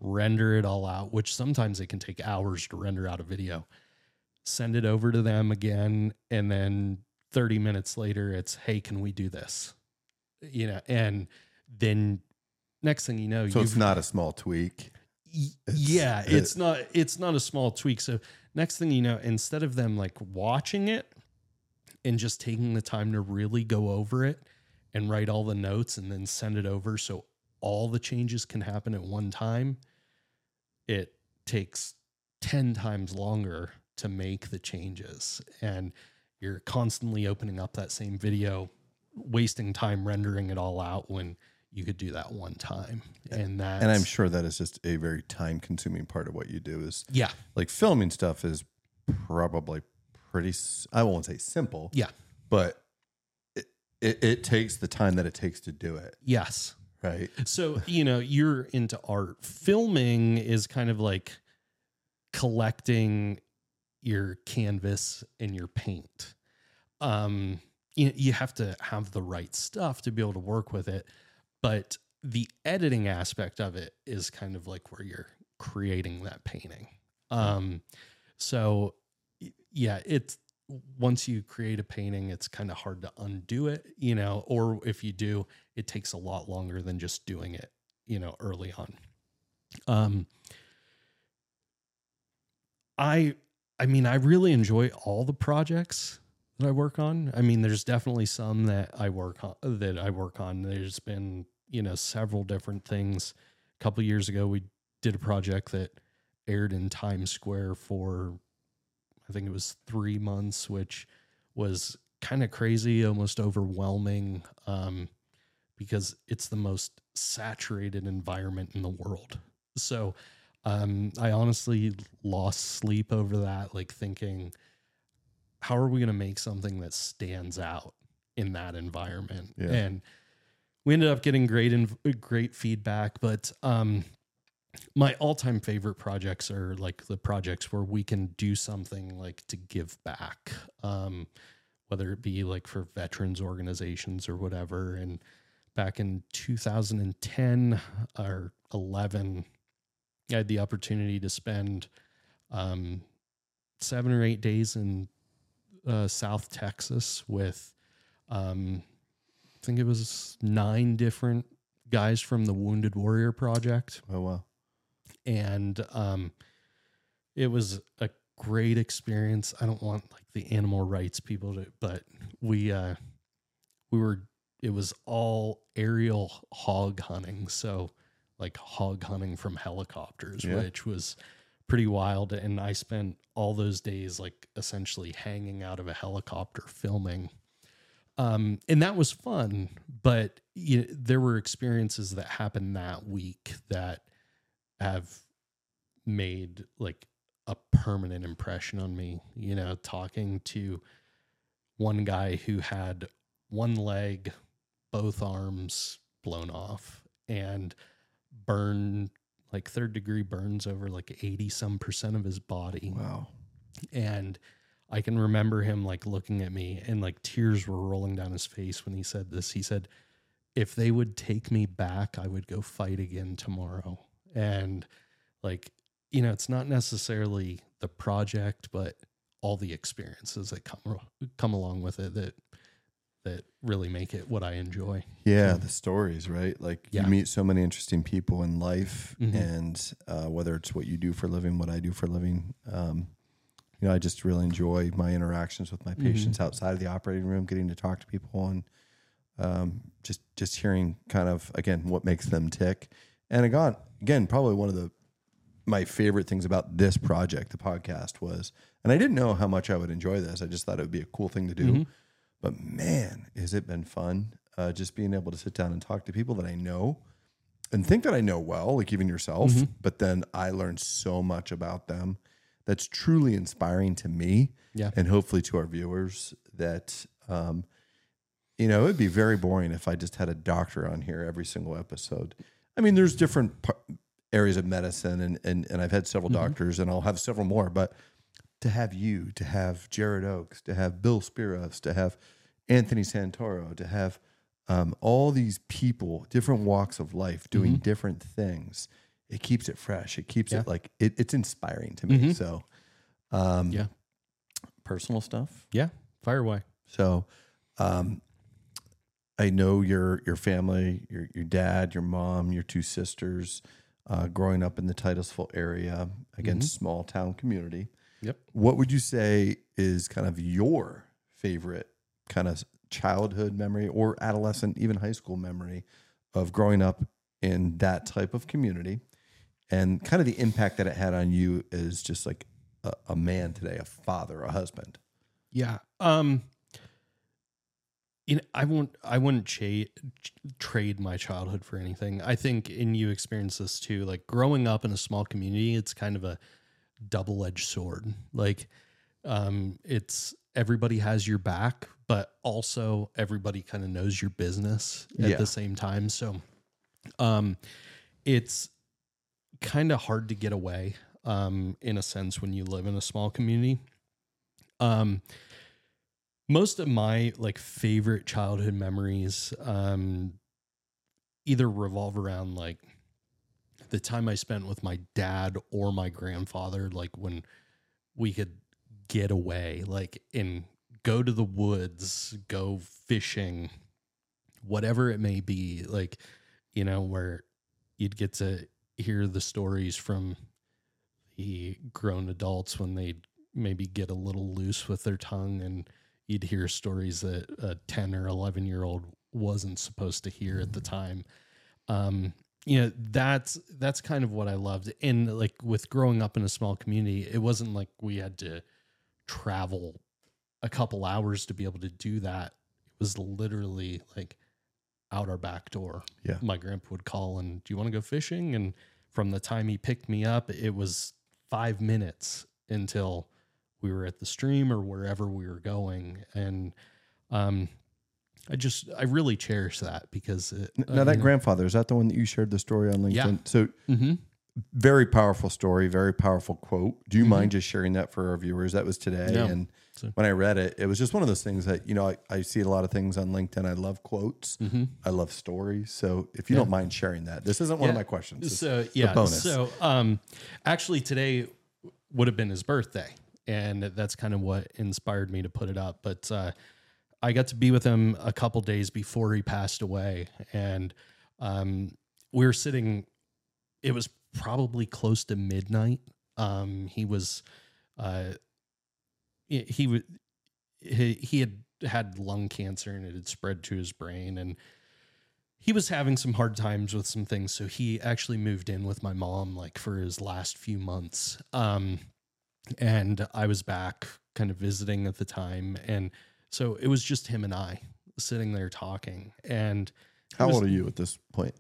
render it all out, which sometimes it can take hours to render out a video. Send it over to them again and then 30 minutes later it's, "Hey, can we do this?" you know, and then next thing you know, so it's not a small tweak. Y- It's- yeah, it- it's not it's not a small tweak. So next thing you know, instead of them like watching it and just taking the time to really go over it and write all the notes and then send it over so all the changes can happen at one time, it takes 10 times longer to make the changes. And you're constantly opening up that same video wasting time rendering it all out when you could do that one time. And that And I'm sure that is just a very time consuming part of what you do is yeah. like filming stuff is probably pretty, I won't say simple, yeah. but it, it, it takes the time that it takes to do it. yes. Right. so you know you're into art. Filming is kind of like collecting your canvas and your paint um, you you have to have the right stuff to be able to work with it. But the editing aspect of it is kind of like where you're creating that painting. Um, so yeah, it's once you create a painting, it's kind of hard to undo it, you know, or if you do, it takes a lot longer than just doing it, you know, early on. Um, I, I mean, I really enjoy all the projects that I work on. I mean, there's definitely some that I work on that I work on. There's been, you know, several different things. A couple years ago, we did a project that aired in Times Square for, I think it was three months, which was kind of crazy, almost overwhelming, um, because it's the most saturated environment in the world. So, um, I honestly lost sleep over that, like thinking, how are we going to make something that stands out in that environment? Yeah. And we ended up getting great and great feedback, but um, my all-time favorite projects are like the projects where we can do something like to give back, um, whether it be like for veterans organizations or whatever. And back in 2010 or 11, I had the opportunity to spend um, seven or eight days in uh, South Texas with, um, I think it was nine different guys from the Wounded Warrior Project, Oh wow. and um, it was a great experience. I don't want like the animal rights people to, but we uh, we were. It was all aerial hog hunting, so like hog hunting from helicopters, Yeah. which was pretty wild. And I spent all those days like essentially hanging out of a helicopter filming. Um, and that was fun, but you know, there were experiences that happened that week that have made like a permanent impression on me. You know, talking to one guy who had one leg, both arms blown off, and burned like third degree burns over like 80 some percent of his body Wow. and I can remember him like looking at me and like tears were rolling down his face when he said this. He said, If they would take me back, I would go fight again tomorrow. And like, you know, it's not necessarily the project, but all the experiences that come come along with it that that really make it what I enjoy. Yeah, the stories, right? Like Yeah. you meet so many interesting people in life, Mhm. and uh, whether it's what you do for a living, what I do for a living, um, you know, I just really enjoy my interactions with my patients outside of the operating room, getting to talk to people, and um, just just hearing kind of again what makes them tick. And again, again, probably one of the my favorite things about this project, the podcast, was, and I didn't know how much I would enjoy this. I just thought it would be a cool thing to do. But man, has it been fun uh, just being able to sit down and talk to people that I know and think that I know well, like even yourself. But then I learned so much about them that's truly inspiring to me Yeah. and hopefully to our viewers that, um, you know, it would be very boring if I just had a doctor on here every single episode. I mean, there's different par- areas of medicine, and, and, and I've had several doctors, and I'll have several more, but to have you, to have Jared Oaks, to have Bill Spiros, to have Anthony Santoro, to have um, all these people, different walks of life, doing different things, it keeps it fresh. It keeps Yeah. it like it, it's inspiring to me. So, um, Yeah. personal stuff. Yeah. Fire away. So, um, I know your your family, your your dad, your mom, your two sisters, uh, growing up in the Titusville area, again, small town community. Yep. What would you say is kind of your favorite kind of childhood memory or adolescent, even high school memory of growing up in that type of community and kind of the impact that it had on you as just like a, a man today, a father, a husband? Yeah. Um you know, I won't I wouldn't cha- trade my childhood for anything. I think and you experience this too, like growing up in a small community, it's kind of a double-edged sword. Like um it's everybody has your back, but also everybody kind of knows your business at Yeah. the same time. So um it's kind of hard to get away um in a sense when you live in a small community. Um most of my like favorite childhood memories um either revolve around like the time I spent with my dad or my grandfather like when we could get away like and go to the woods, go fishing, whatever it may be, like you know where you'd get to hear the stories from the grown adults when they maybe get a little loose with their tongue and you'd hear stories that a 10 or 11 year old wasn't supposed to hear at the time. Um you know that's that's kind of what i loved. And like with growing up in a small community it wasn't like we had to travel a couple hours to be able to do that. It was literally like out our back door. Yeah. my grandpa would call and do you want to go fishing? And from the time he picked me up it was five minutes until we were at the stream or wherever we were going. And um i just i really cherish that because it, Now that grandfather is that the one that you shared the story on LinkedIn? Yeah. So hmm very powerful story, very powerful quote. Do you mind just sharing that for our viewers? That was today, Yeah. and So- when I read it, it was just one of those things that you know I, I see a lot of things on LinkedIn. I love quotes, hmm I love stories. So if you Yeah. don't mind sharing that, this isn't one of my questions. It's So yeah, bonus. so um, actually today would have been his birthday, and that's kind of what inspired me to put it up. But uh, I got to be with him a couple days before he passed away, and um, we were sitting. It was probably close to midnight. Um, he was, uh, he he he, he had had lung cancer and it had spread to his brain and he was having some hard times with some things so he actually moved in with my mom like for his last few months um and i was back kind of visiting at the time and so it was just him and i sitting there talking and How was- old are you at this point?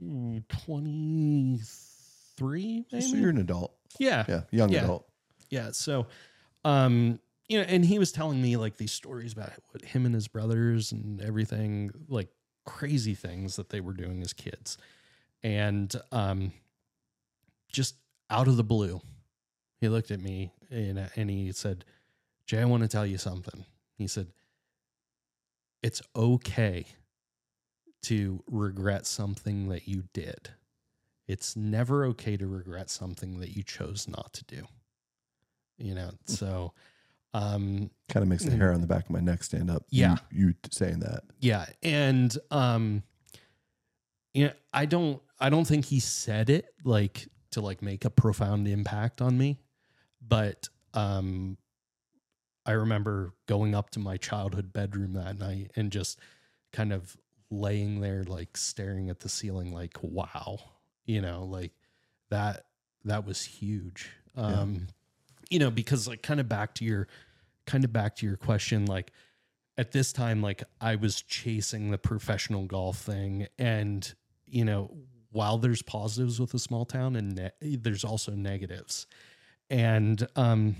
23 maybe So you're an adult, yeah yeah, young Yeah. adult. yeah so um you know and he was telling me like these stories about what him and his brothers and everything like crazy things that they were doing as kids and um just out of the blue he looked at me and, and he said jay i want to tell you something he said it's okay to regret something that you did it's never okay to regret something that you chose not to do you know so um Kind of makes the hair on the back of my neck stand up. you- Yeah. you, saying that. yeah and um you know i don't i don't think he said it like to like make a profound impact on me but um i remember going up to my childhood bedroom that night and just kind of laying there like staring at the ceiling like wow you know like that that was huge. Um you know because like kind of back to your kind of back to your question like at this time like i was chasing the professional golf thing and you know while there's positives with a small town and ne- there's also negatives. And um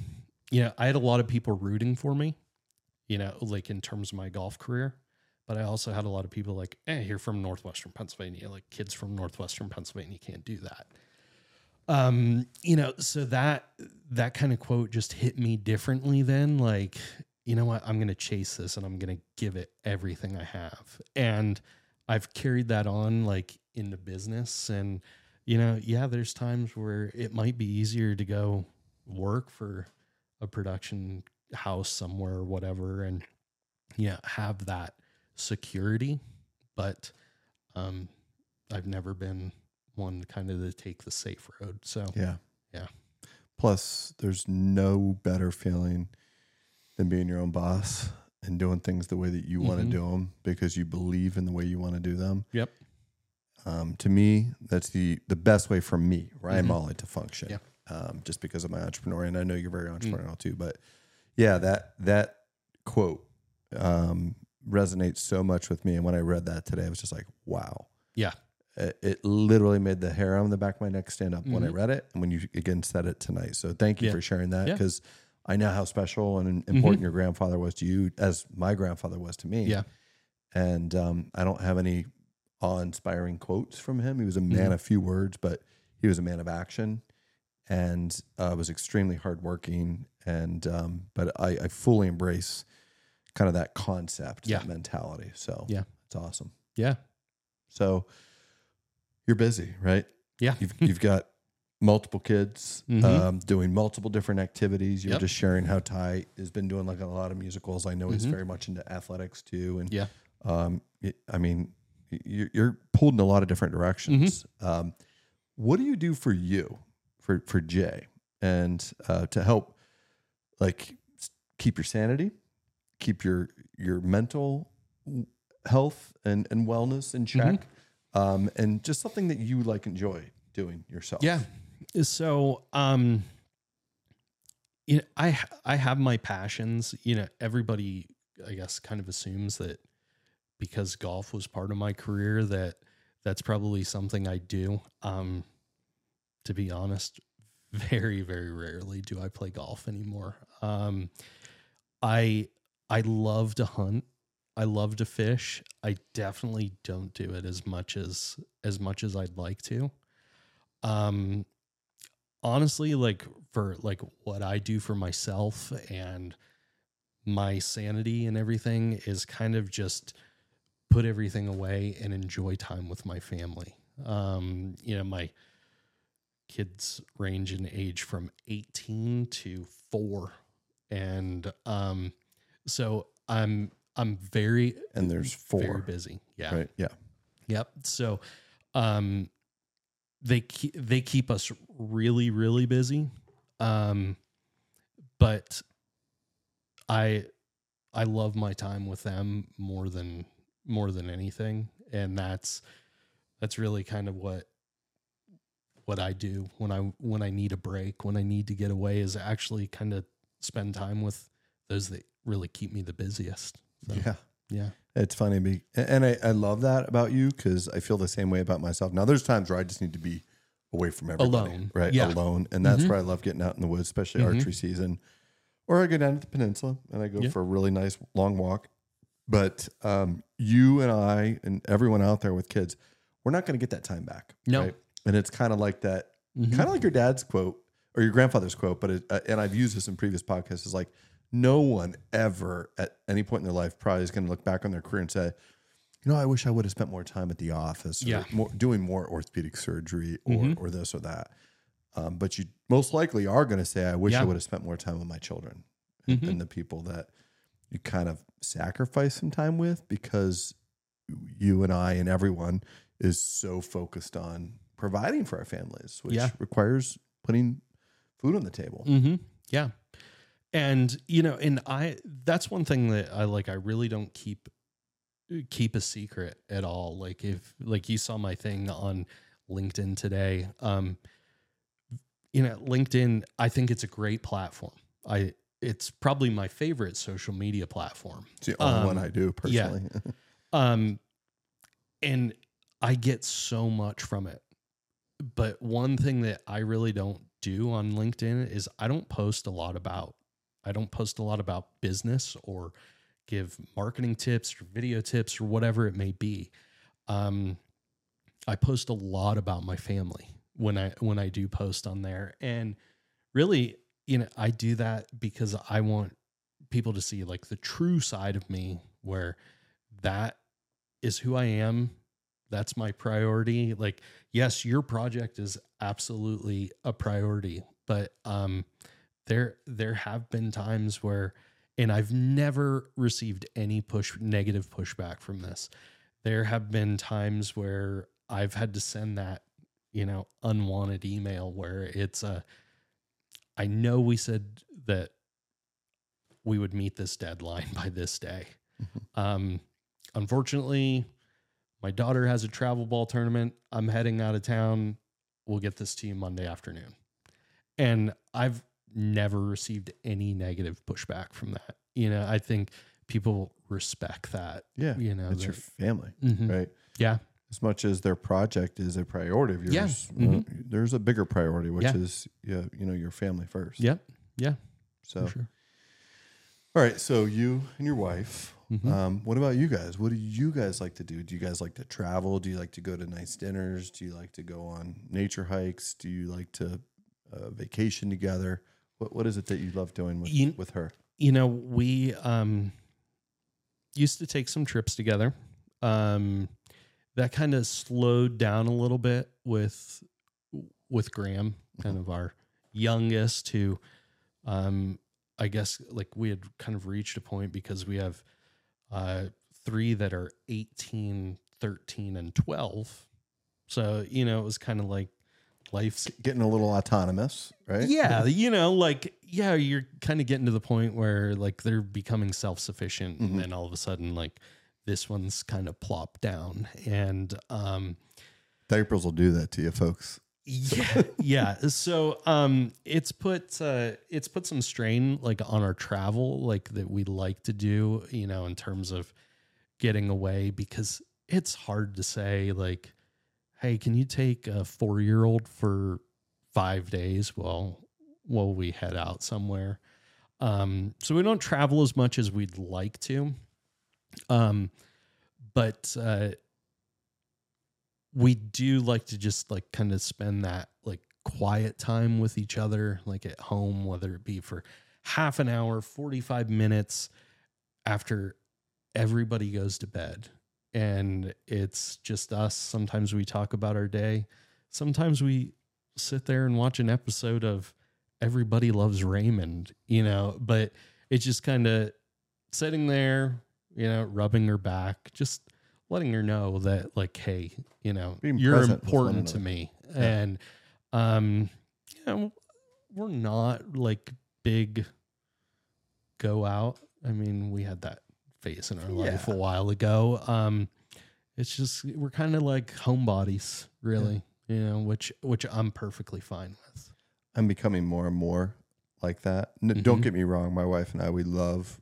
you know i had a lot of people rooting for me you know like in terms of my golf career but i also had a lot of people like eh you're from northwestern pennsylvania like kids from northwestern pennsylvania can't do that. Um you know so that that kind of quote just hit me differently then like you know what? I'm gonna chase this and i'm gonna give it everything i have. And i've carried that on like into business and you know yeah there's times where it might be easier to go work for a production house somewhere or whatever and yeah have that security but um i've never been one kind of to take the safe road so Yeah. Yeah. Plus, there's no better feeling than being your own boss and doing things the way that you want to do them because you believe in the way you want to do them. yep Um, to me, that's the the best way for me, Ryan Mhm. Molly, to function. Yeah. Um, just because of my entrepreneur, and I know you're very Mm. entrepreneurial too. But yeah, that that quote um, resonates so much with me. And when I read that today, I was just like, wow. yeah It, it literally made the hair on the back of my neck stand up when I Mhm. read it, and when you again said it tonight. So thank you Yeah. for sharing that Yeah. because I know how special and important your grandfather was to you, as my grandfather was to me yeah and um, I don't have any awe-inspiring quotes from him. He was a man Mhm. of few words, but he was a man of action, and uh, was extremely hardworking. And um, but I, I fully embrace kind of that concept, Yeah. that mentality. So Yeah. it's awesome. Yeah. So you're busy, right? Yeah. You've you've got multiple kids Mhm. um, doing multiple different activities. You're Yep. just sharing how Ty has been doing like a lot of musicals. I know he's Mhm. very much into athletics too, and Yeah. um, it- I mean, you're, you're pulled in a lot of different directions. Mm-hmm. Um, what do you do for you, for for Jay, and uh, to help, like, keep your sanity, keep your your mental health and and wellness in Mm-hmm. check, um, and just something that you like enjoy doing yourself. Yeah. So, um, you know, I I have my passions. You know, everybody, I guess, kind of assumes that because golf was part of my career, that that's probably something I do. Um, to be honest, very very rarely do I play golf anymore. Um, I I love to hunt. I love to fish. I definitely don't do it as much as as much as I'd like to um honestly like for like what i do for myself and my sanity and everything is kind of just put everything away and enjoy time with my family um you know my kids range in age from 18 to 4 and um so i'm i'm very and there's very four, busy. Yeah. Right? Yeah, Yep. So, um, they keep, they keep us really really busy, um, but I I love my time with them more than more than anything, and that's that's really kind of what what I do when I when I need a break, when I need to get away, is actually kind of spend time with those that really keep me the busiest. So, yeah. yeah, It's funny, and I, I love that about you because I feel the same way about myself. Now, there's times where I just need to be away from everybody, Alone. right? Yeah. Alone, and that's Mhm. where I love getting out in the woods, especially Mhm. archery season. Or I go down to the peninsula and I go Yeah. for a really nice long walk. But um, you and I and everyone out there with kids, we're not going to get that time back. No. right? And it's kind of like that, Mhm. kind of like your dad's quote or your grandfather's quote. But it, uh, and I've used this in previous podcasts. Is like no one ever at any point in their life probably is going to look back on their career and say, you know, I wish I would have spent more time at the office, or Yeah. more, doing more orthopedic surgery, or Mhm. or this or that. Um, but you most likely are going to say, I wish I would have spent more time with my children Mhm. and the people that you kind of sacrifice some time with because you and I and everyone is so focused on providing for our families, which Yeah. requires putting food on the table. Mm-hmm. Yeah. And you know, and I that's one thing that I like I really don't keep keep a secret at all. Like if like you saw my thing on LinkedIn today, um you know, LinkedIn, I think it's a great platform. I it's probably my favorite social media platform. It's the only Um, one I do yeah. personally. [laughs] Um, and I get so much from it. But one thing that I really don't do on LinkedIn is I don't post a lot about, I don't post a lot about business or give marketing tips or video tips or whatever it may be. Um, I post a lot about my family when I when I do post on there, and really, you know, I do that because I want people to see like the true side of me, where that is who I am. That's my priority. Like, yes, your project is absolutely a priority, but um, there there have been times where, and I've never received any push negative pushback from this. There have been times where I've had to send that, you know, unwanted email where it's a, I know we said that we would meet this deadline [laughs] by this day. Um, unfortunately, my daughter has a travel ball tournament. I'm heading out of town. We'll get this to you Monday afternoon. And I've never received any negative pushback from that. You know, I think people respect that. yeah. You know, it's your family, Mhm. right? Yeah. As much as their project is a priority of yours, Yeah. uh, there's a bigger priority, which Yeah. is yeah, you know, your family first. Yep. Yeah. So sure. All right, so you and your wife. Mhm. Um, what about you guys? What do you guys like to do? Do you guys like to travel? Do you like to go to nice dinners? Do you like to go on nature hikes? Do you like to uh, vacation together? What What is it that you love doing with You- with her? you know we um used to take some trips together. Um, that kind of slowed down a little bit with with Graham, kind of our youngest, who um, I guess like we had kind of reached a point because we have uh, three that are 18, 13, and 12. So, you know, it was kind of like life's Getting a little autonomous, right? yeah, you know, like yeah, you're kind of getting to the point where like they're becoming self sufficient, Mhm. and then all of a sudden, like this one's kind of plopped down, and um, Diapers will do that to you, folks. Yeah, yeah. So um, it's put uh, it's put some strain like on our travel, like that we like to do, you know, in terms of getting away because it's hard to say like, hey, can you take a four year old for five days? while while we head out somewhere. Um, so we don't travel as much as we'd like to. Um, but uh, we do like to just like kind of spend that like quiet time with each other, like at home, whether it be for half an hour, 45 minutes after everybody goes to bed. And it's just us. Sometimes we talk about our day. Sometimes we sit there and watch an episode of Everybody Loves Raymond, you know, but it's just kind of sitting there, you know, rubbing her back, just letting her know that, like, hey, you know, Being you're present with one important to me. Yeah. And, um, you know, we're not like big go out. I mean, we had that phase in our life a while ago. Um, it's just we're kind of like homebodies, really, you know, which which I'm perfectly fine with. I'm becoming more and more like that. N- Don't Mhm. get me wrong. My wife and I, we love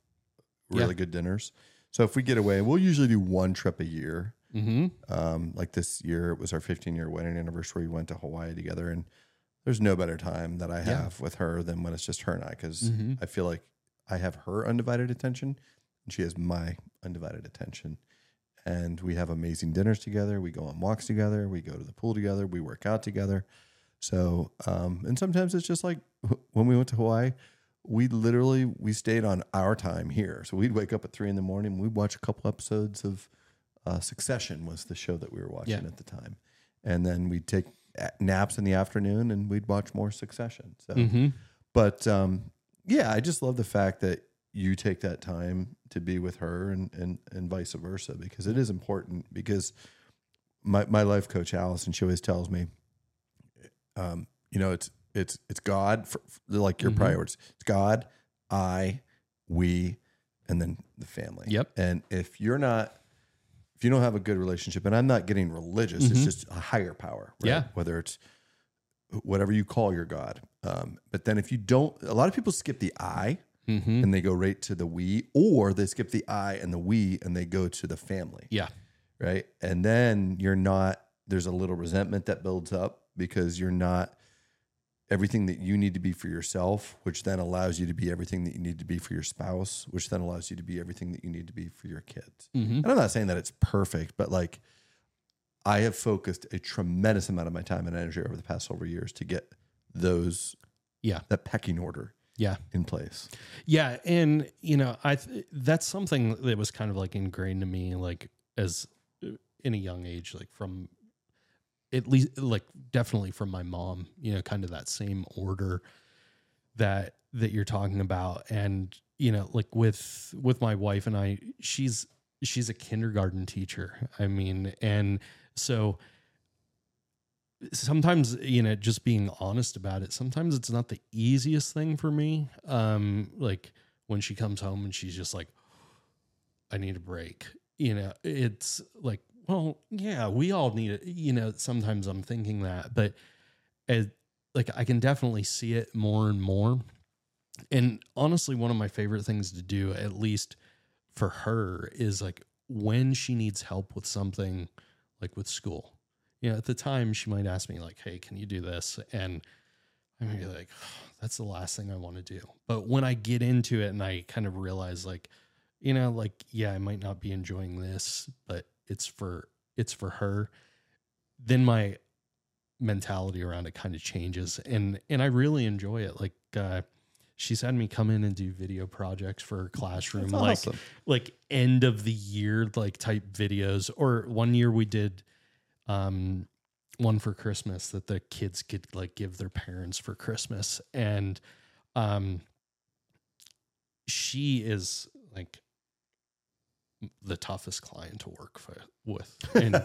Yeah. really good dinners. So if we get away, we'll usually do one trip a year. Mm-hmm. Um, like this year, it was our 15 year wedding anniversary. We went to Hawaii together, and there's no better time that I Yeah. have with her than when it's just her and I, because Mhm. I feel like I have her undivided attention, and she has my undivided attention. And we have amazing dinners together. We go on walks together. We go to the pool together. We work out together. So, um, and sometimes it's just like when we went to Hawaii, we literally we stayed on our time here. So we'd wake up at three in the morning. We'd watch a couple episodes of uh, Succession was the show that we were watching Yeah. at the time, and then we'd take naps in the afternoon and we'd watch more Succession. So, Mm-hmm. but um, yeah, I just love the fact that you take that time to be with her and and and vice versa because it is important because my my life coach Allison she always tells me um you know it's it's it's God for, for- like your Mhm. priorities it's God I we and then the family Yep. and if you're not if you don't have a good relationship and I'm not getting religious it's Mhm. just a higher power right? Yeah. whether it's whatever you call your God um but then if you don't a lot of people skip the I Mm-hmm. and they go right to the we, or they skip the I and the we and they go to the family, Yeah. right? And then you're not, there's a little resentment that builds up because you're not everything that you need to be for yourself, which then allows you to be everything that you need to be for your spouse, which then allows you to be everything that you need to be for your kids. Mm-hmm. And I'm not saying that it's perfect, but like I have focused a tremendous amount of my time and energy over the past several years to get those, Yeah. that pecking order Yeah. in place. Yeah, and you know, I th- that's something that was kind of like ingrained to me, like as uh, in a young age, like from at least, like definitely from my mom. You know, kind of that same order that that you're talking about, and you know, like with with my wife and I, she's she's a kindergarten teacher. I mean, and so sometimes you know just being honest about it sometimes it's not the easiest thing for me um like when she comes home and she's just like i need a break you know it's like well yeah we all need it you know sometimes i'm thinking that but as, like i can definitely see it more and more and honestly one of my favorite things to do at least for her is like when she needs help with something like with school you know, at the time she might ask me like, "Hey, can you do this?" And I'm gonna be like, "That's the last thing I want to do." But when I get into it and I kind of realize like, you know, like yeah, I might not be enjoying this, but it's for it's for her. Then my mentality around it kind of changes, and and I really enjoy it. Like uh, she's had me come in and do video projects for her classroom, That's like awesome. like end of the year like type videos. Or one year we did um one for Christmas that the kids could like give their parents for Christmas. And um she is like the toughest client to work for, with and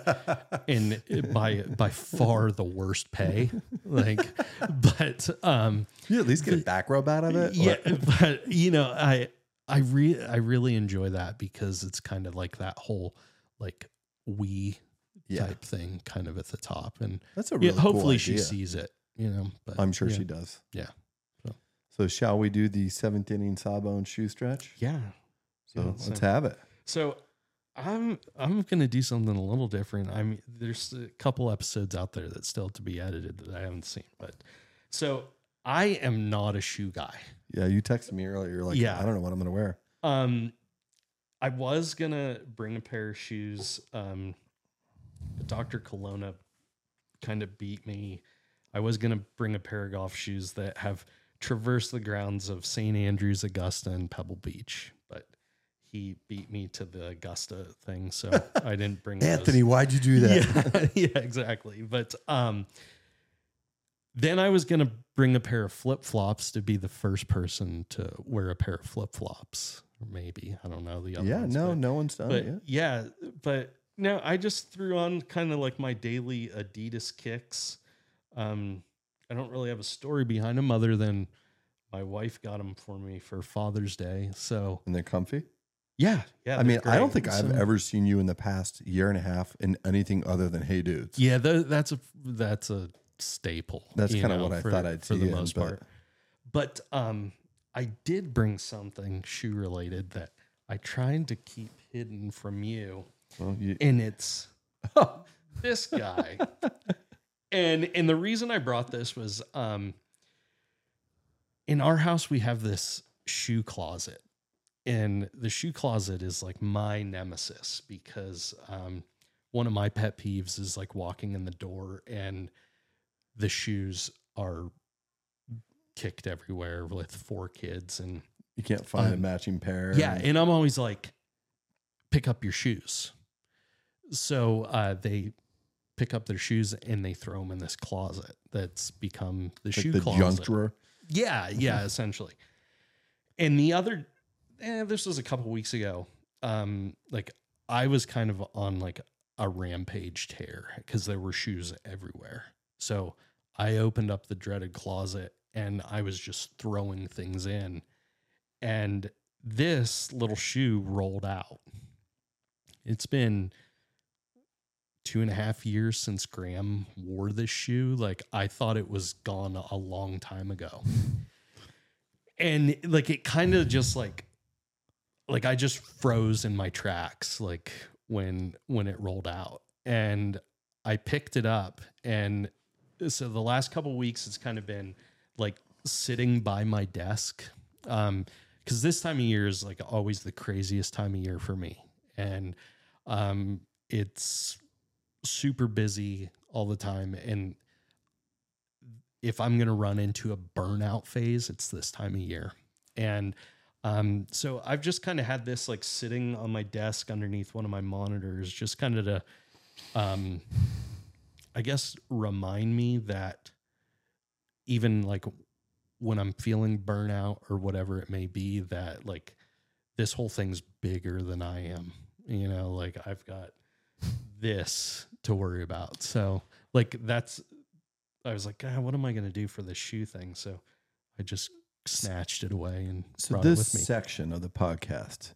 [laughs] and by by far the worst pay like [laughs] but um You at least get a back rub out of it. yeah [laughs] but you know i i re i really enjoy that because it's kind of like that whole like we yeah. type thing kind of at the top and That's a yeah, really cool hopefully she sees it you know but I'm sure yeah. she does. Yeah. So- So shall we do the seventh inning sawbone shoe stretch? yeah So Yeah, let's so- have it. So I'm I'm gonna do something a little different. I mean, there's a couple episodes out there that still have to be edited that I haven't seen, but so I am not a shoe guy. Yeah, you texted me earlier. You're like, Yeah. I don't know what I'm gonna wear. Um, I was gonna bring a pair of shoes. Um, Dr. Colonna kind of beat me. I was gonna bring a pair of golf shoes that have traversed the grounds of St. Andrews, Augusta, and Pebble Beach, but he beat me to the Augusta thing, so [laughs] I didn't bring those. Anthony, why'd you do that? [laughs] Yeah, [laughs] yeah, exactly. But um, then I was gonna bring a pair of flip flops to be the first person to wear a pair of flip flops, maybe I don't know the other. Yeah, ones, no, but, no one's done but it yet. yeah, but no, I just threw on kind of like my daily Adidas kicks. Um, I don't really have a story behind them other than my wife got them for me for Father's Day. So And they're comfy. Yeah, yeah. I mean, I don't think I've So- ever seen you in the past year and a half in anything other than Hey Dudes. Yeah, that's a that's a staple. That's kinda what I for- thought I'd for the in, most but- part. But um, I did bring something shoe related that I tried to keep hidden from you, Well, you, and it's [laughs] this guy. and and the reason I brought this was um, in our house we have this shoe closet, and the shoe closet is like my nemesis because um, one of my pet peeves is like walking in the door and the shoes are kicked everywhere with four kids and you can't find a um, matching pair. yeah and- and i'm always like pick up your shoes so uh, they pick up their shoes and they throw them in this closet that's become the like shoe the closet junk drawer. yeah, yeah, [laughs] essentially. And the other, eh, this was a couple weeks ago. Um, like I was kind of on like a rampage tear because there were shoes everywhere. So I opened up the dreaded closet and I was just throwing things in, and this little shoe rolled out. It's been two and a half years since Graham wore this shoe. Like I thought it was gone a long time ago. And like it kind of just like like I just froze in my tracks like when when it rolled out. And I picked it up and so the last couple weeks it's kind of been like sitting by my desk. Um because this time of year is like always the craziest time of year for me. And um it's super busy all the time and if i'm going to run into a burnout phase it's this time of year and um, so i've just kind of had this like sitting on my desk underneath one of my monitors just kind of to um, i guess remind me that even like when i'm feeling burnout or whatever it may be that like this whole thing's bigger than i am you know like i've got this to worry about. So like that's I was like, God, what am I gonna do for this shoe thing? So I just snatched it away and So brought it this with me. section of the podcast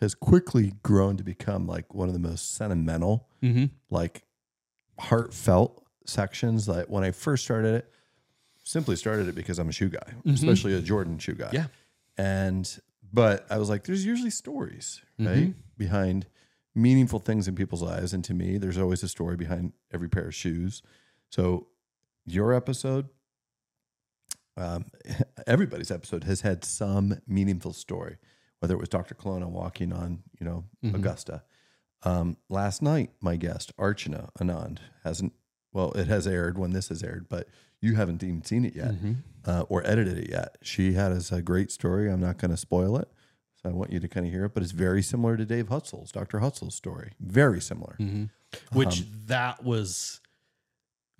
has quickly grown to become like one of the most sentimental, mm-hmm. like heartfelt sections. Like when I first started it, simply started it because I'm a shoe guy, Mhm. especially a Jordan shoe guy. Yeah. And but I was like, there's usually stories, right? Mhm. Behind meaningful things in people's lives. And to me, there's always a story behind every pair of shoes. So your episode, um, [laughs] everybody's episode has had some meaningful story, whether it was Dr. Colonna walking on, you know, Mhm. Augusta. Um, last night, my guest, Archana Anand, hasn't, well, it has aired when this has aired, but you haven't even seen it yet uh, or edited it yet. She had us a great story. I'm not going to spoil it. So I want you to kind of hear it, but it's very similar to Dave Hutzel's, Dr. Hutzel's story. Very similar. which that was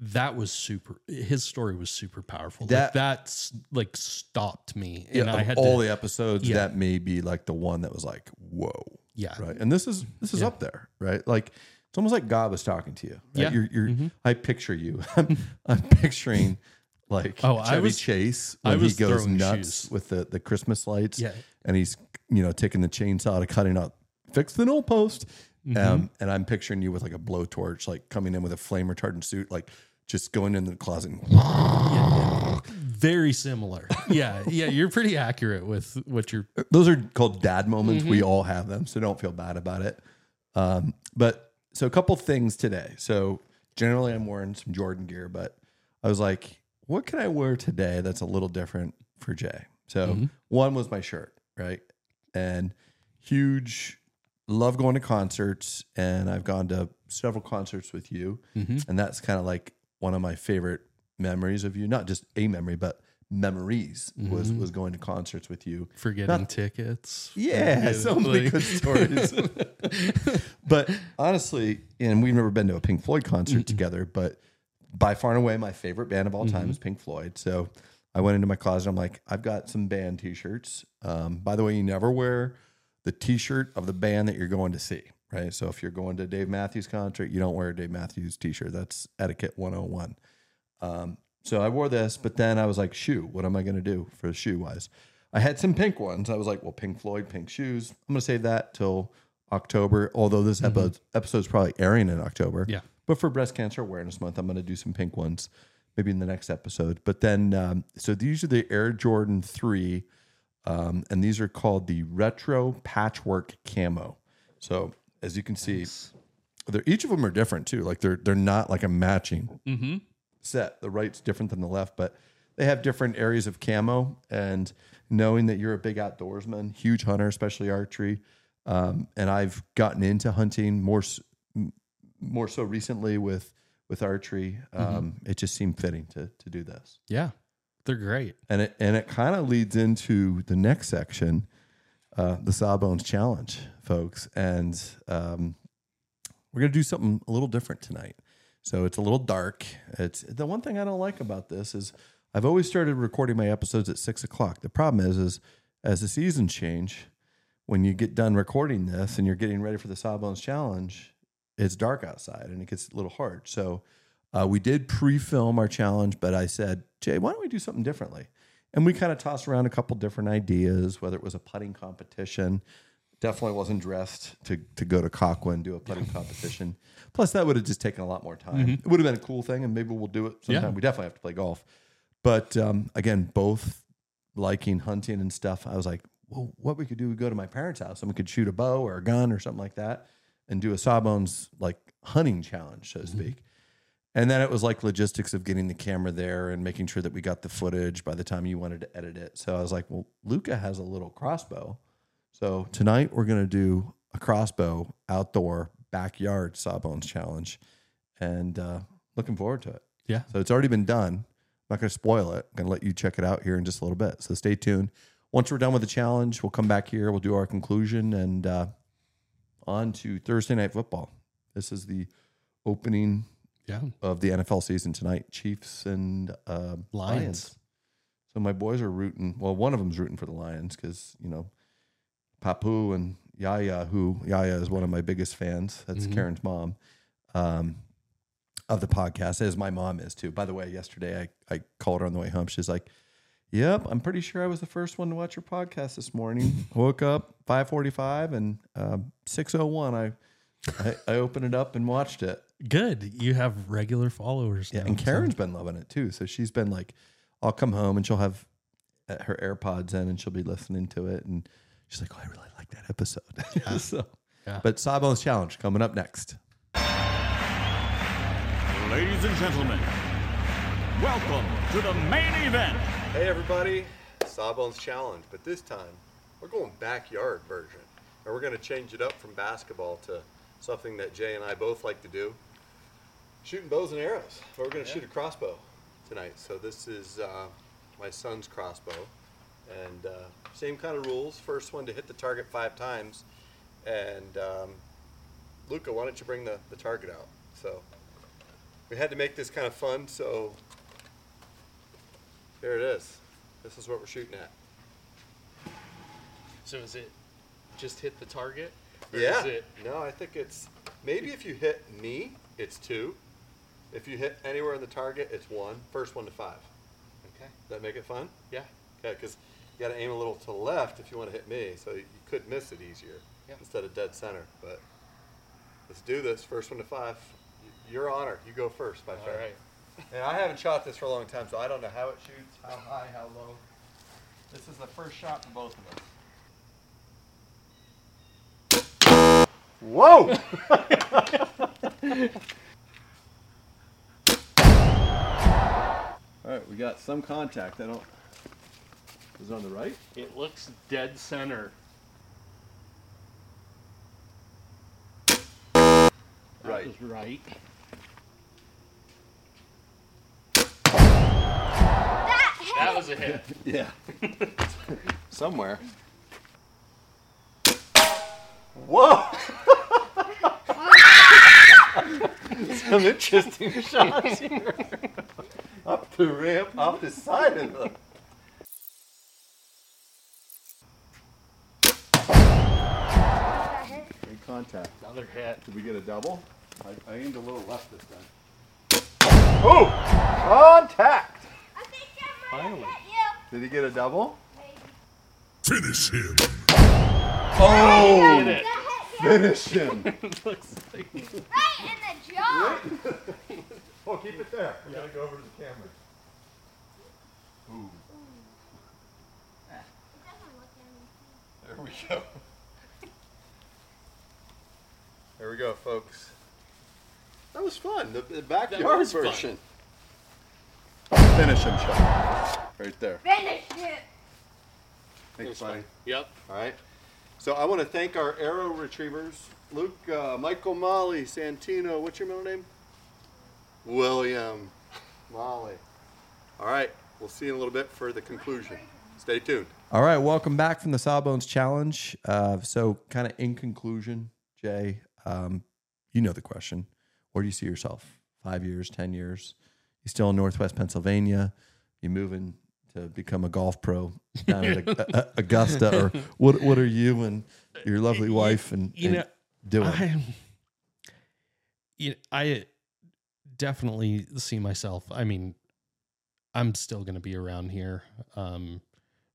that was super his story was super powerful That- like that's like stopped me and Yeah, i had all to the episodes, Yeah. that may be like the one that was like, whoa. yeah right? And this is this is Yeah. up there, right? Like it's almost like God was talking to you. Right? Yeah. you're, you're Mhm. I picture you. [laughs] I'm, I'm picturing like Oh, I Chevy was- Chase I when he was goes nuts shoes. with the the Christmas lights, yeah and he's you know taking the chainsaw to cutting out fix the newel post. Mm-hmm. Um, and I'm picturing you with like a blowtorch, like coming in with a flame retardant suit, like just going in the closet. And, very similar yeah yeah you're pretty accurate with what you're those are called dad moments. Mm-hmm. We all have them, so don't feel bad about it. Um, but so a couple things today. So generally, I'm wearing some Jordan gear, but I was like, what can I wear today that's a little different for Jay? So Mm-hmm. one was my shirt, right? And huge love going to concerts, and I've gone to several concerts with you, Mhm. and that's kind of like one of my favorite memories of you. Not just a memory, but memories was Mm-hmm. was going to concerts with you. forgetting Not- tickets Yeah, forgetting, so many like- good stories. [laughs] but honestly, and we've never been to a Pink Floyd concert together, but by far and away, my favorite band of all time is Pink Floyd. So I went into my closet. I'm like, I've got some band T-shirts. Um, by the way, you never wear the T-shirt of the band that you're going to see, right? So if you're going to a Dave Matthews concert, you don't wear a Dave Matthews T-shirt. That's etiquette 101. Um, so I wore this, but then I was like, shoe, what am I going to do for shoe wise? I had some pink ones. I was like, well, Pink Floyd, pink shoes. I'm going to save that till October, although this episode, episode's probably airing in October. Yeah. But for Breast Cancer Awareness Month, I'm going to do some pink ones maybe in the next episode. But then, um, so these are the Air Jordan 3, um, and these are called the Retro Patchwork Camo. So as you can see, they're, each of them are different too. Like they're they're not like a matching mm-hmm. set. The right's different than the left, but they have different areas of camo. And knowing that you're a big outdoorsman, huge hunter, especially archery, um, and I've gotten into hunting more more so recently with with archery. Um, It just seemed fitting to to do this, yeah they're great and it and it kind of leads into the next section, uh, the Sawbones Challenge, folks, and um, we're gonna do something a little different tonight. So it's a little dark. It's the one thing I don't like about this is I've always started recording my episodes at six o'clock. The problem is, is as the seasons change, when you get done recording this and you're getting ready for the Sawbones Challenge, it's dark outside and it gets a little hard. So uh, we did pre-film our challenge, but I said, Jay, why don't we do something differently? And we kind of tossed around a couple different ideas, whether it was a putting competition. Definitely wasn't dressed to to go to Coquin and do a putting [laughs] competition. Plus, that would have just taken a lot more time. It would have been a cool thing, and maybe we'll do it sometime. Yeah. We definitely have to play golf. But um, again, both liking hunting and stuff. I was like, well, what we could do, we go to my parents' house and we could shoot a bow or a gun or something like that, and do a Sawbones like hunting challenge, so to speak. And then it was like logistics of getting the camera there and making sure that we got the footage by the time you wanted to edit it. So I was like, well, Luca has a little crossbow. So tonight we're going to do a crossbow outdoor backyard Sawbones challenge. And uh, looking forward to it. Yeah. So it's already been done. I'm not going to spoil it. I'm going to let you check it out here in just a little bit. So stay tuned. Once we're done with the challenge, we'll come back here. We'll do our conclusion and uh, on to Thursday night football. This is the opening yeah of the NFL season tonight. Chiefs and uh, Lions. Lions. So my boys are rooting. Well, one of them's rooting for the Lions because you know Papu and Yaya, who Yaya is one of my biggest fans. That's Mhm. Karen's mom um, of the podcast, as my mom is too. By the way, yesterday I I called her on the way home. She's like. Yep, I'm pretty sure I was the first one to watch your podcast this morning. [laughs] Woke up 5:45 and um, 6:01. I, I I opened it up and watched it. good you have regular followers Yeah, now, and so- Karen's been loving it too. So she's been like, I'll come home and she'll have uh, her AirPods in and she'll be listening to it, and she's like, oh, I really like that episode. [laughs] so, Yeah. but Sawbones Challenge coming up next. Ladies and gentlemen, welcome to the main event. Hey everybody, Sawbones Challenge, but this time we're going backyard version, and we're going to change it up from basketball to something that Jay and I both like to do: shooting bows and arrows. But we're going to shoot a crossbow tonight. So this is uh, my son's crossbow, and uh, same kind of rules. First one to hit the target five times, and um, Luca, why don't you bring the, the target out? So we had to make this kind of fun. So here it is. This is what we're shooting at. So is it just hit the target? Yeah. No, I think it's maybe if you hit me, it's two. If you hit anywhere in the target, it's one. First one to five. okay. Does that make it fun? Yeah. Okay, because you got to aim a little to the left if you want to hit me, so you could miss it easier Yeah. instead of dead center. But let's do this. First one to five. Your honor. You go first, my All friend. right. [laughs] And I haven't shot this for a long time, so I don't know how it shoots, how high, how low. This is the first shot for both of us. Whoa! [laughs] All right, we got some contact. I don't. Is it on the right? It looks dead center. That Right. was right. That was a hit. [laughs] Yeah. [laughs] Somewhere. Whoa! [laughs] Some interesting shots here. Up the ramp, off the side of the. Good contact. Another hit. Did we get a double? I, I aimed a little left this time. Oh! Contact! Finally. Did he get a double? Finish him. Oh! Hit [laughs] it. Finish him! looks like Right in the jaw. Oh, keep it there. We gotta go over to the camera. Ooh, there we go. There we go, folks. That was fun. The, the backyard was fun. version. Finish him, shot. Right there. Finish it. Thanks, buddy. Yep. All right. So I want to thank our arrow retrievers, Luke, uh, Michael Molly, Santino. What's your middle name? William Molly. All right. We'll see you in a little bit for the conclusion. Stay tuned. All right. Welcome back from the Sawbones Challenge. Uh, so, kind of in conclusion, Jay, um, you know the question. Where do you see yourself? Five years, 10 years? You still in Northwest Pennsylvania? You moving to become a golf pro [laughs] down at Augusta? Or what, what are you and your lovely wife and, you and know, doing? I, you I definitely see myself. I mean, I'm still going to be around here um,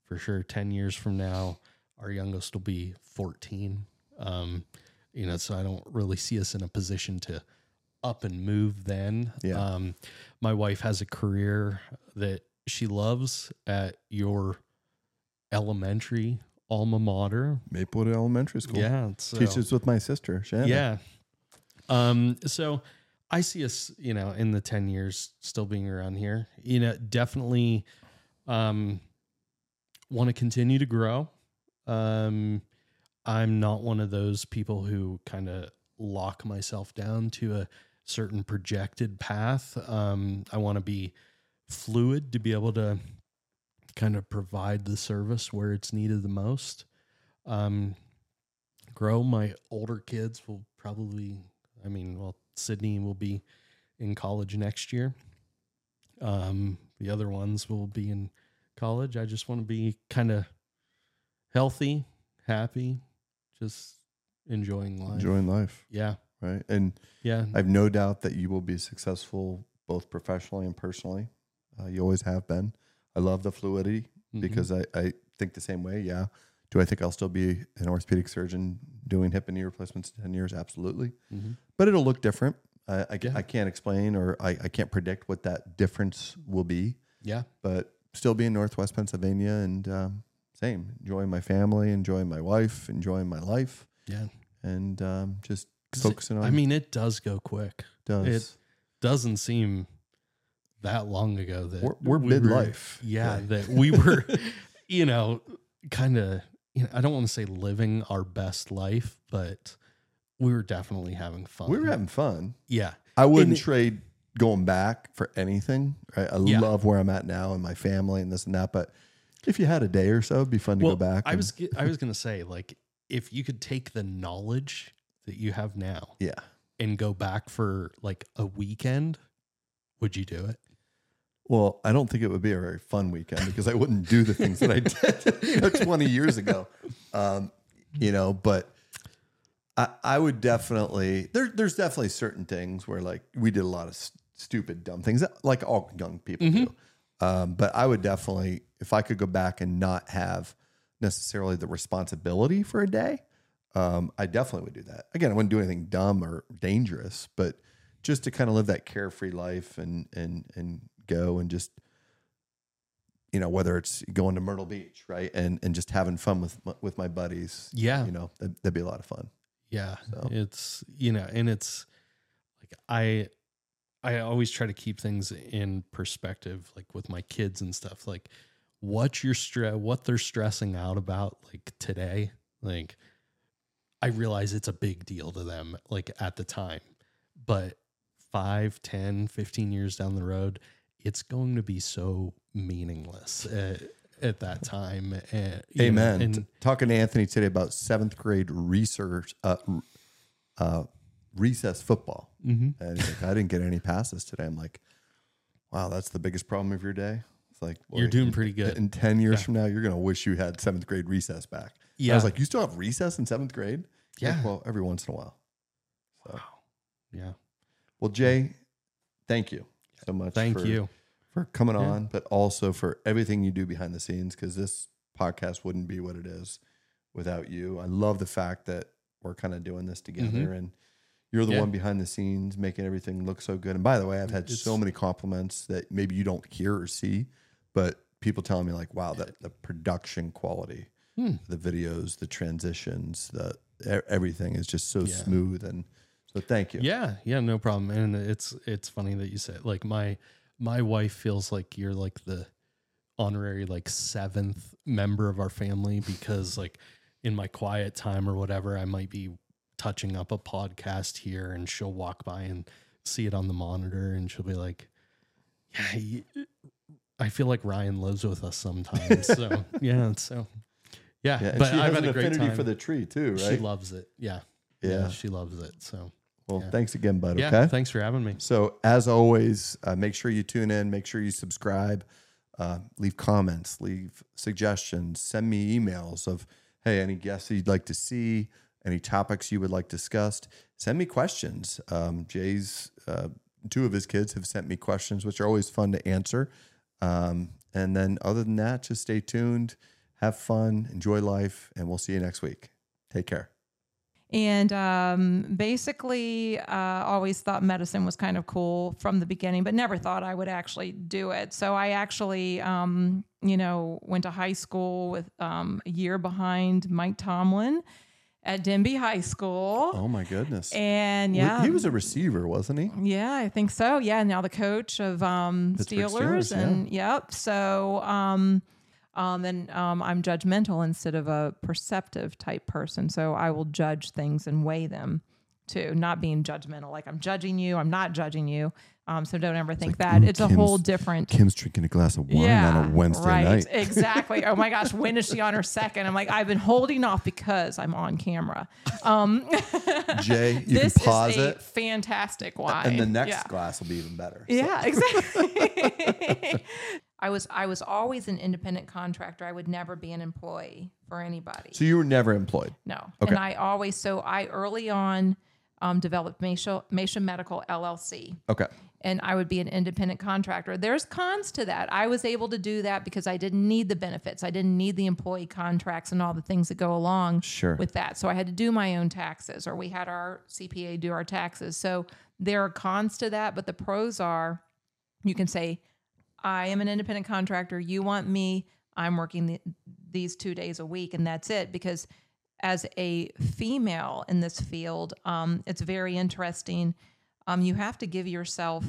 for sure. Ten years from now, our youngest will be 14. Um, you know, so I don't really see us in a position to up and move then. Yeah. Um, my wife has a career that she loves at your elementary alma mater. Maplewood Elementary School. Yeah. So. Teaches with my sister, Shannon. Yeah. Um, so I see us, you know, in the 10 years still being around here. You know, definitely um want to continue to grow. Um I'm not one of those people who kind of lock myself down to a certain projected path. Um I want to be fluid to be able to kind of provide the service where it's needed the most. Um grow. My older kids will probably, I mean, well, Sydney will be in college next year. Um, the other ones will be in college. I just want to be kind of healthy, happy, just enjoying life. Enjoying life, Yeah. right? And Yeah. I have no doubt that you will be successful both professionally and personally. Uh, you always have been. I love the fluidity Mhm. because I, I think the same way. Yeah. Do I think I'll still be an orthopedic surgeon doing hip and knee replacements in 10 years? Absolutely. Mhm. But it'll look different. I, I, Yeah. I can't explain or I, I can't predict what that difference will be, yeah. but still be in Northwest Pennsylvania and um, same, enjoying my family, enjoying my wife, enjoying my life, Yeah. and um, just focusing it- on I mean, it does go quick. does. It doesn't seem that long ago that We're- we're we were- midlife. Yeah, Yeah. that we were, [laughs] you know, kind of. You know, I don't want to say living our best life, but we were definitely having fun. we were having fun. yeah, I wouldn't it- trade going back for anything. Right? I Yeah. love where I'm at now and my family and this and that. But if you had a day or so, it'd be fun to go back. I and- was I was gonna say like if you could take the knowledge that you have now yeah. and go back for like a weekend, would you do it? Well, I don't think it would be a very fun weekend because I wouldn't do the things that I [laughs] did [laughs] you know, 20 years ago. Um, you know, but I, I would definitely, there, there's definitely certain things where like we did a lot of s- stupid, dumb things like all young people do. Um, but I would definitely, if I could go back and not have necessarily the responsibility for a day, um, I definitely would do that. Again, I wouldn't do anything dumb or dangerous, but just to kind of live that carefree life and and and go and just you know whether it's going to Myrtle Beach, right, and and just having fun with my- with my buddies. Yeah. you know that, that'd be a lot of fun. Yeah. So. It's you know, and it's like I I always try to keep things in perspective, like with my kids and stuff. Like what you're stress what they're stressing out about like today, like I realize it's a big deal to them, like at the time. But 5, 10, 15 years down the road, it's going to be so meaningless at, at that time. And, you know, Amen. and Talking to Anthony today about seventh grade research, uh, uh, recess football, Mhm. and he's like, I didn't get any passes today. I'm like, wow, that's the biggest problem of your day. It's like boy, You're doing pretty good. In ten years Yeah. from now, you're gonna wish you had seventh grade recess back. And I was like, you still have recess in seventh grade? Like, Yeah. well, every once in a while. So, yeah. well, Jay, thank you so much. Thank for- you. For coming Yeah. on, but also for everything you do behind the scenes because this podcast wouldn't be what it is without you. I love the fact that we're kind of doing this together and you're the Mm-hmm. Yeah. one behind the scenes making everything look so good. And by the way, I've had so many compliments that maybe you don't hear or see, but people telling me like, wow, that the production quality, Hmm. the videos, the transitions, the everything is just so Yeah. smooth. And so thank you. Yeah, yeah, no problem. And it's it's funny that you said like my my wife feels like you're like the honorary like seventh member of our family because like in my quiet time or whatever, I might be touching up a podcast here and she'll walk by and see it on the monitor and she'll be like, Yeah, I feel like Ryan lives with us sometimes. So [laughs] yeah, so yeah. Yeah, but she I've has had an a great affinity time. for the tree too, right? She loves it. Yeah. Yeah. She loves it. So well, yeah. thanks again, bud. yeah, okay. thanks for having me. So, as always, uh, make sure you tune in, make sure you subscribe, uh, leave comments, leave suggestions, send me emails of, hey, any guests you'd like to see, any topics you would like discussed. Send me questions. Um, Jay's, uh, two of his kids have sent me questions, which are always fun to answer. Um, and then, other than that, just stay tuned, have fun, enjoy life, and we'll see you next week. Take care. And um, basically, uh, always thought medicine was kind of cool from the beginning, but never thought I would actually do it. So I actually, um, you know, went to high school with um, a year behind Mike Tomlin at Denbigh High School. Oh, my goodness. And yeah, He was a receiver, wasn't he? yeah, I think so. Yeah, now the coach of um, Steelers, Steelers, yeah. and yep. So um, um, then um, I'm judgmental instead of a perceptive type person. So I will judge things and weigh them too, not being judgmental. Like I'm judging you, I'm not judging you. Um, so don't ever think like, that. it's a whole different. Kim's drinking a glass of wine on a Wednesday right. night. exactly. Oh my gosh, [laughs] when is she on her second? I'm like, I've been holding off because I'm on camera. Um, [laughs] Jay, you this can pause is a it, fantastic wine. and the next Yeah. glass will be even better. Yeah, exactly. [laughs] I was I was always an independent contractor. I would never be an employee for anybody. So you were never employed. no. Okay. And I always so I early on um, developed Mesha, Mesha Medical LLC. Okay. And I would be an independent contractor. There's cons to that. I was able to do that because I didn't need the benefits. I didn't need the employee contracts and all the things that go along Sure. with that. So I had to do my own taxes, or we had our CPA do our taxes. So there are cons to that, but the pros are you can say, I am an independent contractor. You want me, I'm working the, these two days a week, and that's it. Because as a female in this field, um, it's very interesting. Um, you have to give yourself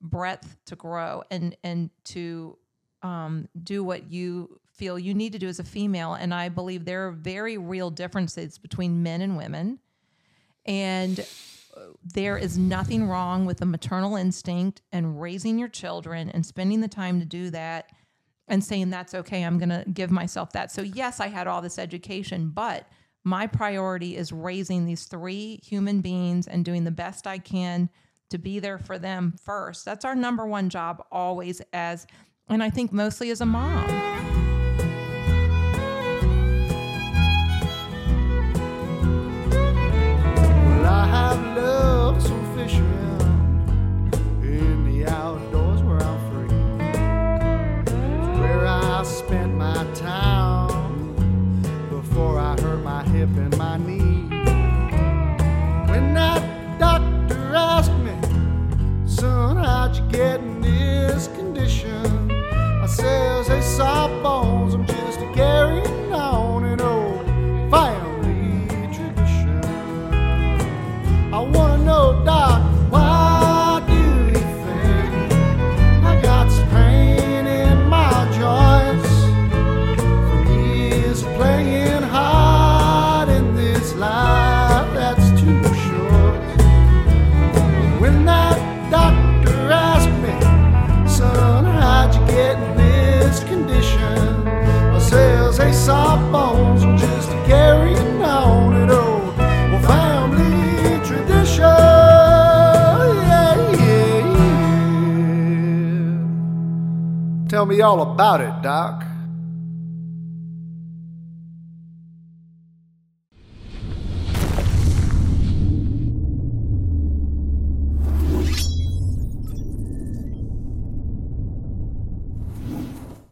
breadth to grow and and to um, do what you feel you need to do as a female. And I believe there are very real differences between men and women. And there is nothing wrong with the maternal instinct and raising your children and spending the time to do that and saying that's okay i'm going to give myself that. So yes i had all this education but my priority is raising these three human beings and doing the best i can to be there for them first. That's our number one job always as and i think mostly as a mom in the outdoors where I'm free. Where I spent my time before I hurt my hip and my knee. When that doctor asked me, son, how'd you get in this condition? I says, bones, I'm just carrying on an old family tradition. I wanna know, Doc, Tell me all about it, Doc.